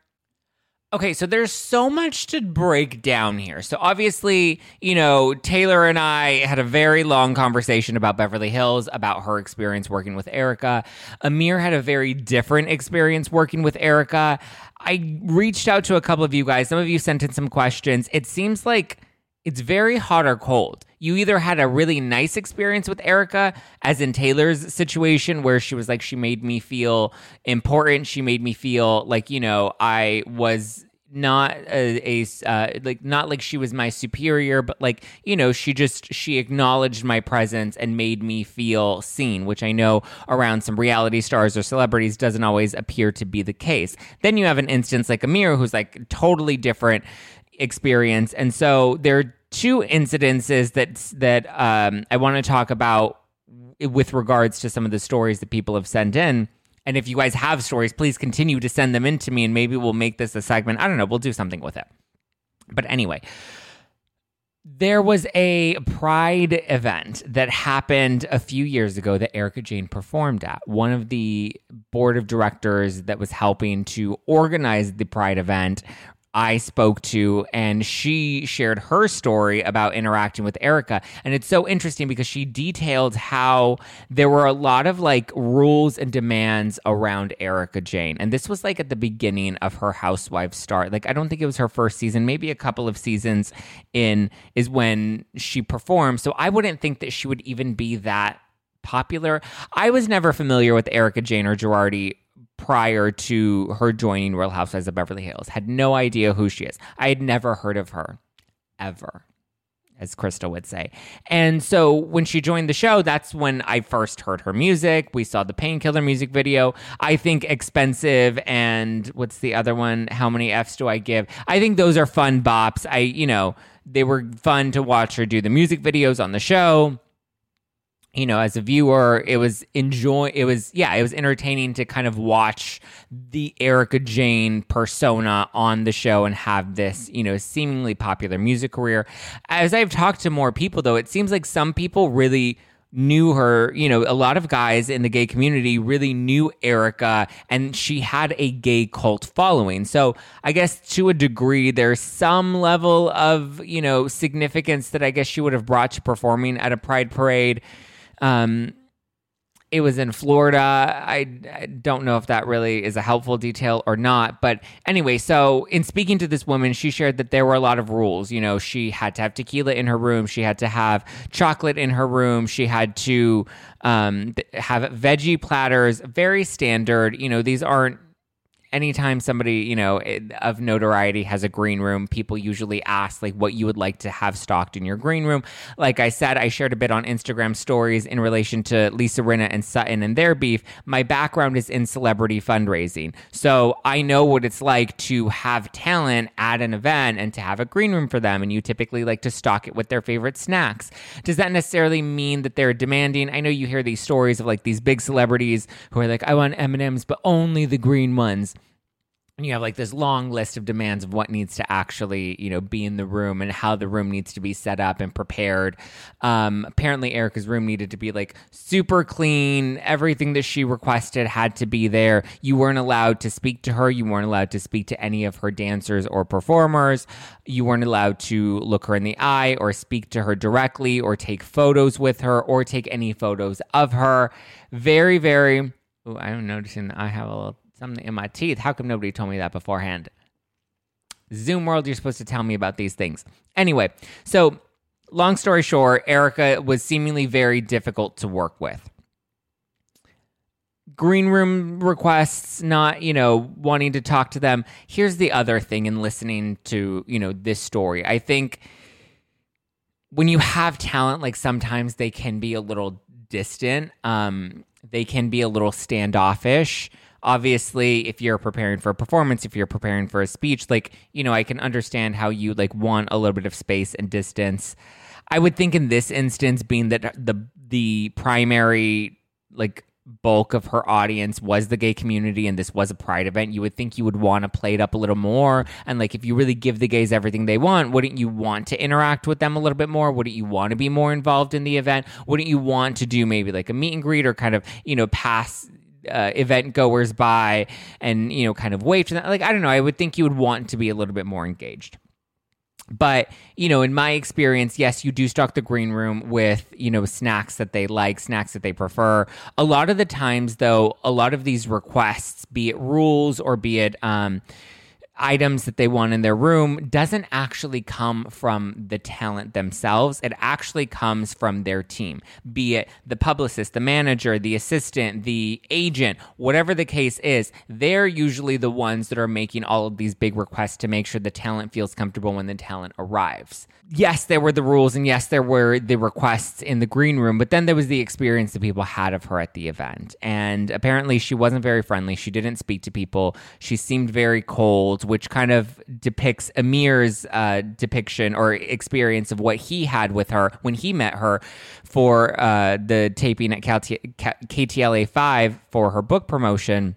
[SPEAKER 1] Okay, so there's so much to break down here. So obviously, you know, Taylor and I had a very long conversation about Beverly Hills, about her experience working with Erika. Amir had a very different experience working with Erika. I reached out to a couple of you guys. Some of you sent in some questions. It seems like it's very hot or cold. You either had a really nice experience with Erika, as in Taylor's situation, where she was like, she made me feel important. She made me feel like, you know, I was not a, a uh, like not like she was my superior but like you know she just she acknowledged my presence and made me feel seen which i know around some reality stars or celebrities doesn't always appear to be the case then you have an instance like amir who's like totally different experience and so there two incidences that that um, i want to talk about with regards to some of the stories that people have sent in and if you guys have stories, please continue to send them in to me and maybe we'll make this a segment. I don't know, we'll do something with it. But anyway, there was a pride event that happened a few years ago that Erika Jayne performed at. One of the board of directors that was helping to organize the pride event I spoke to, and she shared her story about interacting with Erika. And it's so interesting because she detailed how there were a lot of like rules and demands around Erika Jayne. And this was like at the beginning of her housewife start. Like, I don't think it was her first season, maybe a couple of seasons in is when she performed. So I wouldn't think that she would even be that popular. I was never familiar with Erika Jayne or Girardi prior to her joining Real Housewives of Beverly Hills. Had no idea who she is. I had never heard of her ever. as Crystal would say. And so when she joined the show, that's when I first heard her music. We saw the Painkiller music video. I think Expensive and what's the other one? How many F's do I give? I think those are fun bops. I, you know, they were fun to watch her do the music videos on the show you know, as a viewer, it was enjoy. It was yeah, it was entertaining to kind of watch the Erika Jayne persona on the show and have this you know seemingly popular music career. As I've talked to more people, though, it seems like some people really knew her. You know, a lot of guys in the gay community really knew Erika and she had a gay cult following. So I guess to a degree, there's some level of you know significance that I guess she would have brought to performing at a pride parade. Um, it was in Florida. I, I, don't know if that really is a helpful detail or not. But anyway, so in speaking to this woman, she shared that there were a lot of rules. You know, she had to have tequila in her room, she had to have chocolate in her room, she had to um, have veggie platters, very standard. You know, these aren't anytime somebody you know of notoriety has a green room people usually ask like what you would like to have stocked in your green room. Like i said i shared a bit on instagram stories in relation to lisa rinna and sutton and their beef. My background is in celebrity fundraising. So i know what it's like to have talent at an event and to have a green room for them and you typically like to stock it with their favorite snacks. Does that necessarily mean that they're demanding? I know you hear these stories of like these big celebrities who are like i want m&ms but only the green ones and you have like this long list of demands of what needs to actually you know be in the room and how the room needs to be set up and prepared. Um, apparently erika's room needed to be like super clean. Everything that she requested had to be there. You weren't allowed to speak to her. You weren't allowed to speak to any of her dancers or performers. You weren't allowed to look her in the eye or speak to her directly or take photos with her or take any photos of her. Very very Ooh, i'm noticing i have a little something in my teeth. How come nobody told me that beforehand? Zoom world, you're supposed to tell me about these things. Anyway, so long story short, Erika was seemingly very difficult to work with. Green room requests, not, you know, wanting to talk to them. Here's the other thing in listening to, you know, this story. I think when you have talent, like sometimes they can be a little distant. Um, they can be a little standoffish obviously if you're preparing for a performance if you're preparing for a speech like you know i can understand how you like want a little bit of space and distance. I would think in this instance being that the the primary like bulk of her audience was the gay community and this was a pride event you would think you would want to play it up a little more. And like if you really give the gays everything they want wouldn't you want to interact with them a little bit more? Wouldn't you want to be more involved in the event? Wouldn't you want to do maybe like a meet and greet or kind of you know pass uh, event goers by and you know kind of wave to them like i don't know. I would think you would want to be a little bit more engaged. But you know in my experience yes you do stock the green room with you know snacks that they like snacks that they prefer. A lot of the times though a lot of these requests be it rules or be it um items that they want in their room doesn't actually come from the talent themselves. It actually comes from their team, be it the publicist, the manager, the assistant, the agent, whatever the case is. They're usually the ones that are making all of these big requests to make sure the talent feels comfortable when the talent arrives. Yes, there were the rules and yes, there were the requests in the green room, but then there was the experience that people had of her at the event. And apparently she wasn't very friendly. She didn't speak to people. She seemed very cold which kind of depicts Amir's uh, depiction or experience of what he had with her when he met her for uh, the taping at KTLA 5 for her book promotion.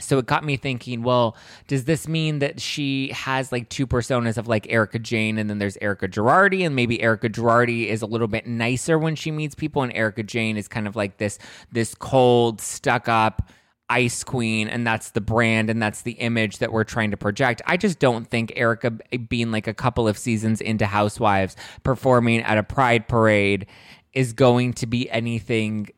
[SPEAKER 1] So it got me thinking, well, does this mean that she has like two personas of like Erika Jayne and then there's Erika Girardi and maybe Erika Girardi is a little bit nicer when she meets people and Erika Jayne is kind of like this this cold, stuck up Ice Queen and that's the brand and that's the image that we're trying to project. I just don't think Erika being like a couple of seasons into Housewives performing at a pride parade is going to be anything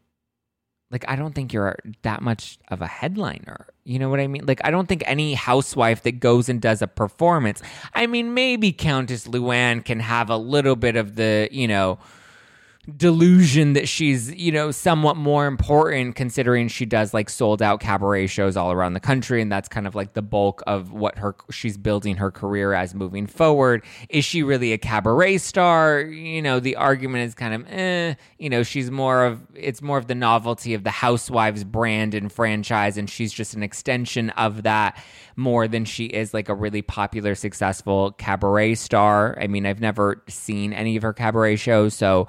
[SPEAKER 1] like I don't think you're that much of a headliner. You know what I mean? Like I don't think any housewife that goes and does a performance. I mean, maybe Countess Luann can have a little bit of the, you know, delusion that she's, you know, somewhat more important considering she does like sold out cabaret shows all around the country and that's kind of like the bulk of what her she's building her career as moving forward. Is she really a cabaret star? You know, the argument is kind of eh, you know, she's more of it's more of the novelty of the Housewives brand and franchise and she's just an extension of that more than she is like a really popular successful cabaret star. I mean, I've never seen any of her cabaret shows, so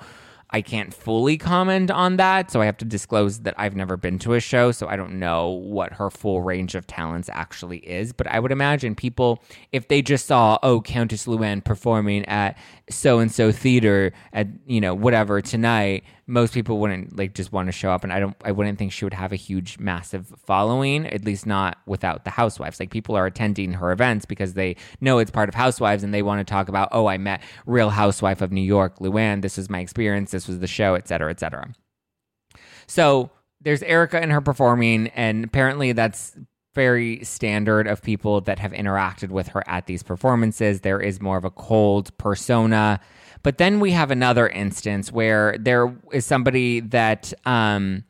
[SPEAKER 1] I can't fully comment on that. So I have to disclose that I've never been to a show. So I don't know what her full range of talents actually is. But I would imagine people, if they just saw, oh, Countess Luann performing at so and so theater at, you know, whatever tonight, most people wouldn't like just want to show up and i don't i wouldn't think she would have a huge massive following at least not without the housewives. Like people are attending her events because they know it's part of housewives and they want to talk about oh i met real housewife of new york luann. This was my experience. This was the show et cetera et cetera. So there's erika and her performing and apparently that's very standard of people that have interacted with her at these performances. There is more of a cold persona. But then we have another instance where there is somebody that um,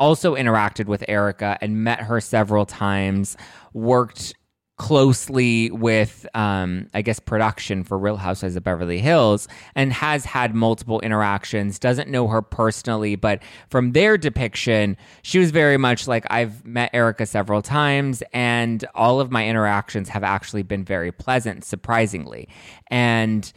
[SPEAKER 1] also interacted with Erika and met her several times, worked closely with, um, I guess, production for Real Housewives of Beverly Hills and has had multiple interactions, doesn't know her personally, but from their depiction, she was very much like, I've met Erika several times, and all of my interactions have actually been very pleasant, surprisingly. And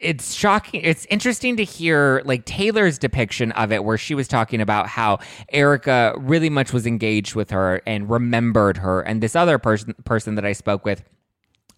[SPEAKER 1] it's shocking. It's interesting to hear like Taylor's depiction of it, where she was talking about how erika really much was engaged with her and remembered her, and this other person person that I spoke with,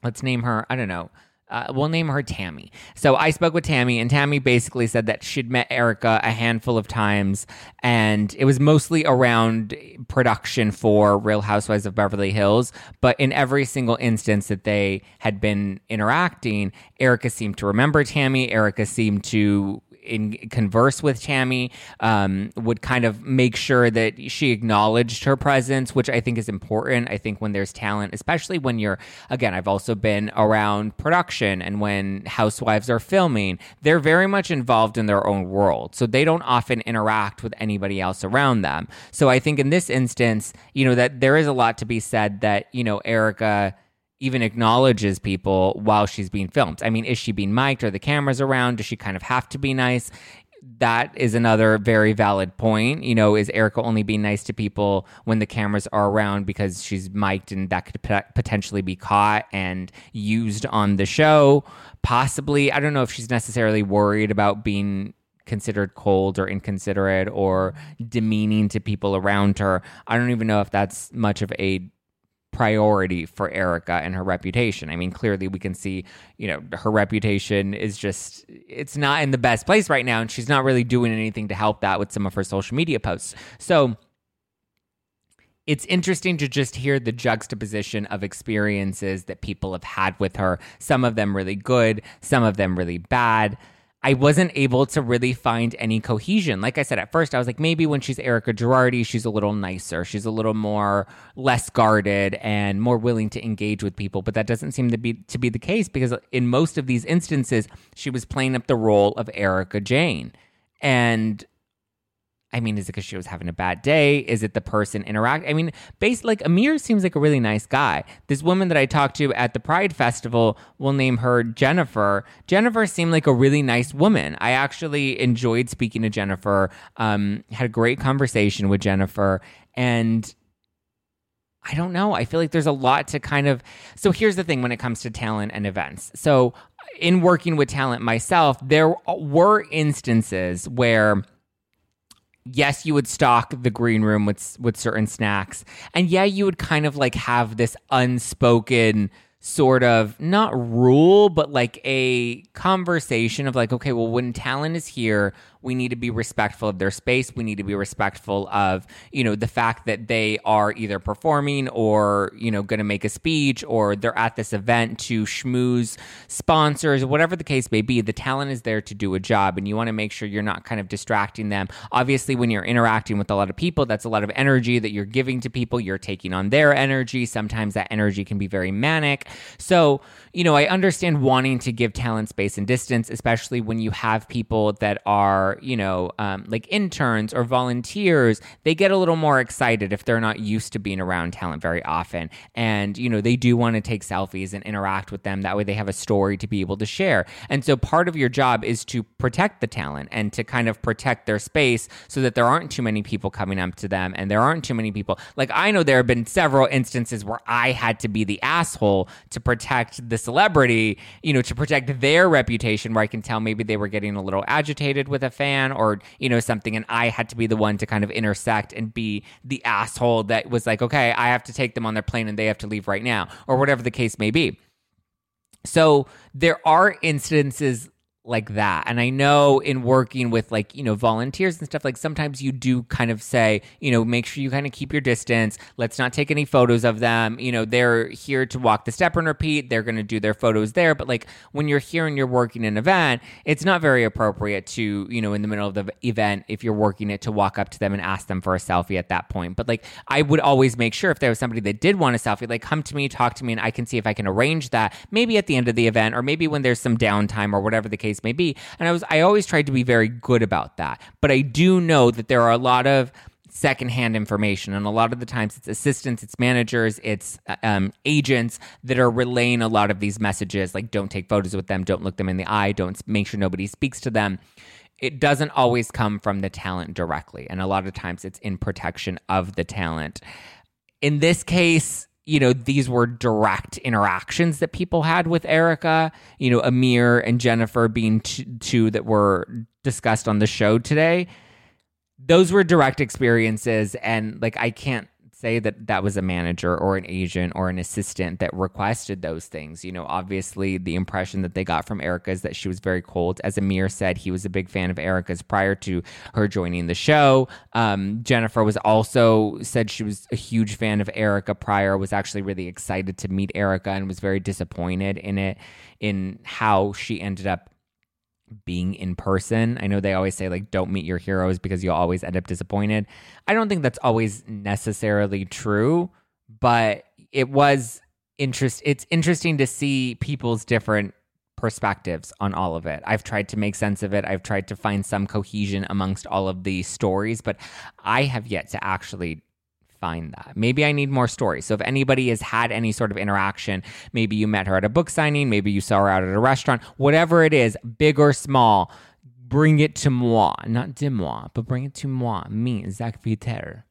[SPEAKER 1] let's name her, I don't know, uh, we'll name her Tammy. So I spoke with Tammy, and Tammy basically said that she'd met Erika a handful of times, and it was mostly around production for Real Housewives of Beverly Hills. But in every single instance that they had been interacting, Erika seemed to remember Tammy. Erika seemed to in converse with Tammy, um, would kind of make sure that she acknowledged her presence, which I think is important. I think when there's talent, especially when you're, again, I've also been around production and when housewives are filming, they're very much involved in their own world. So they don't often interact with anybody else around them. So I think in this instance, you know, that there is a lot to be said that, you know, Erika even acknowledges people while she's being filmed. I mean, is she being mic'd? Are the cameras around? Does she kind of have to be nice? That is another very valid point. You know, is Erika only being nice to people when the cameras are around because she's mic'd and that could potentially be caught and used on the show? Possibly. I don't know if she's necessarily worried about being considered cold or inconsiderate or demeaning to people around her. I don't even know if that's much of a priority for Erika and her reputation. I mean, clearly we can see, you know, her reputation is just it's not in the best place right now and she's not really doing anything to help that with some of her social media posts. So it's interesting to just hear the juxtaposition of experiences that people have had with her. Some of them really good, some of them really bad. I wasn't able to really find any cohesion. Like I said at first, I was like, maybe when she's Erika Girardi, she's a little nicer. She's a little more less guarded and more willing to engage with people. But that doesn't seem to be to be the case because in most of these instances, she was playing up the role of Erika Jayne. And I mean, is it because she was having a bad day? Is it the person interact? I mean, based like Amir seems like a really nice guy. This woman that I talked to at the Pride Festival, we'll name her Jennifer. Jennifer seemed like a really nice woman. I actually enjoyed speaking to Jennifer. Um, had a great conversation with Jennifer, and I don't know. I feel like there's a lot to kind of. So here's the thing when it comes to talent and events. So in working with talent myself, there were instances where yes, you would stock the green room with with certain snacks, and yeah, you would kind of like have this unspoken sort of not rule, but like a conversation of like, okay, well, when talent is here, we need to be respectful of their space. We need to be respectful of, you know, the fact that they are either performing or, you know, going to make a speech or they're at this event to schmooze sponsors, whatever the case may be. The talent is there to do a job and you want to make sure you're not kind of distracting them. Obviously, when you're interacting with a lot of people, that's a lot of energy that you're giving to people. You're taking on their energy. Sometimes that energy can be very manic. So, you know, I understand wanting to give talent space and distance, especially when you have people that are, you know, um, like interns or volunteers. They get a little more excited if they're not used to being around talent very often. And, you know, they do want to take selfies and interact with them. That way they have a story to be able to share. And so part of your job is to protect the talent and to kind of protect their space so that there aren't too many people coming up to them and there aren't too many people. Like, I know there have been several instances where I had to be the asshole to protect the celebrity, you know, to protect their reputation where I can tell maybe they were getting a little agitated with a fan or, you know, something. And I had to be the one to kind of intersect and be the asshole that was like, okay, I have to take them on their plane and they have to leave right now or whatever the case may be. So there are instances like that. And I know in working with like, you know, volunteers and stuff, like sometimes you do kind of say, you know, make sure you kind of keep your distance. Let's not take any photos of them. You know, they're here to walk the step and repeat. They're going to do their photos there. But like when you're here and you're working an event, it's not very appropriate to, you know, in the middle of the event, if you're working it, to walk up to them and ask them for a selfie at that point. But like I would always make sure if there was somebody that did want a selfie, like come to me, talk to me, and I can see if I can arrange that maybe at the end of the event or maybe when there's some downtime or whatever the case case may be. And I was I always tried to be very good about that. But I do know that there are a lot of secondhand information and a lot of the times it's assistants it's managers it's um, agents that are relaying a lot of these messages like don't take photos with them don't look them in the eye don't make sure nobody speaks to them it doesn't always come from the talent directly and a lot of times it's in protection of the talent in this case you know, these were direct interactions that people had with Erika, you know, Amir and Jennifer being t- two that were discussed on the show today. Those were direct experiences. And like, I can't say that that was a manager or an agent or an assistant that requested those things. You know, obviously the impression that they got from Erika is that she was very cold. As Amir said, he was a big fan of Erika's prior to her joining the show. Um, Jennifer was also said she was a huge fan of Erika prior, was actually really excited to meet Erika and was very disappointed in it, in how she ended up being in person. I know they always say like don't meet your heroes because you'll always end up disappointed. I don't think that's always necessarily true, but it was interest it's interesting to see people's different perspectives on all of it. I've tried to make sense of it. I've tried to find some cohesion amongst all of the stories, but I have yet to actually find that. Maybe I need more stories. So if anybody has had any sort of interaction, maybe you met her at a book signing, maybe you saw her out at a restaurant, whatever it is, big or small, bring it to moi, not de moi, but bring it to moi, me, Zack Peter.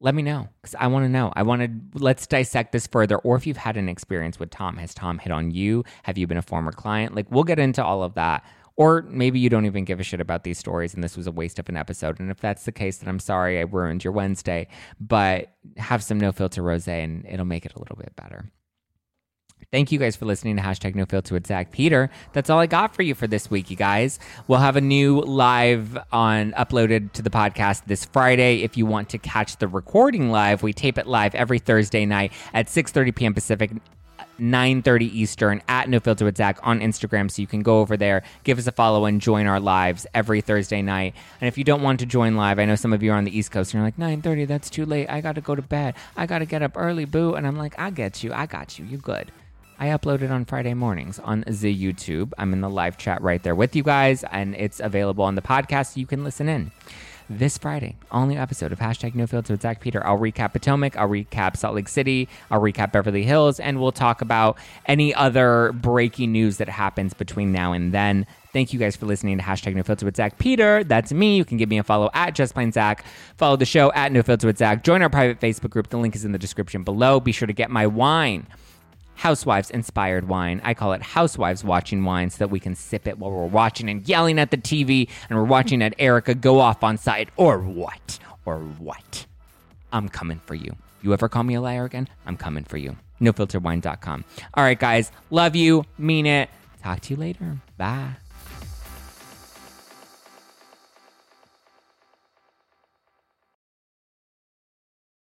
[SPEAKER 1] Let me know because I want to know. I want to let's dissect this further. Or if you've had an experience with Tom, has Tom hit on you? Have you been a former client? Like we'll get into all of that or maybe you don't even give a shit about these stories and this was a waste of an episode. And if that's the case, then I'm sorry I ruined your Wednesday. But have some no filter rose and it'll make it a little bit better. Thank you guys for listening to hashtag no filter with Zack Peter. That's all I got for you for this week, you guys. We'll have a new live on uploaded to the podcast this Friday. If you want to catch the recording live, we tape it live every Thursday night at 6:30 p.m. Pacific, 9.30 Eastern at No Filter with Zack on Instagram. So you can go over there, give us a follow, and join our lives every Thursday night. And if you don't want to join live, I know some of you are on the East Coast and you're like, 9.30, that's too late. I got to go to bed. I got to get up early, boo. And I'm like, I get you. I got you. You're good. I upload it on Friday mornings on the YouTube. I'm in the live chat right there with you guys, and it's available on the podcast so you can listen in this Friday, all new episode of hashtag No Filter with Zack Peter. I'll recap Potomac, I'll recap Salt Lake City, I'll recap Beverly Hills, and we'll talk about any other breaking news that happens between now and then. Thank you guys for listening to hashtag No Filter with Zack Peter. That's me. You can give me a follow at Just Plain Zack. Follow the show at No Filter with Zack. Join our private Facebook group. The link is in the description below. Be sure to get my wine housewives inspired wine. I call it housewives watching wine so that we can sip it while we're watching and yelling at the TV and we're watching at Erika go off on side or what? Or what? I'm coming for you. You ever call me a liar again? I'm coming for you. NoFilterWine.com. All right, guys. Love you. Mean it. Talk to you later. Bye.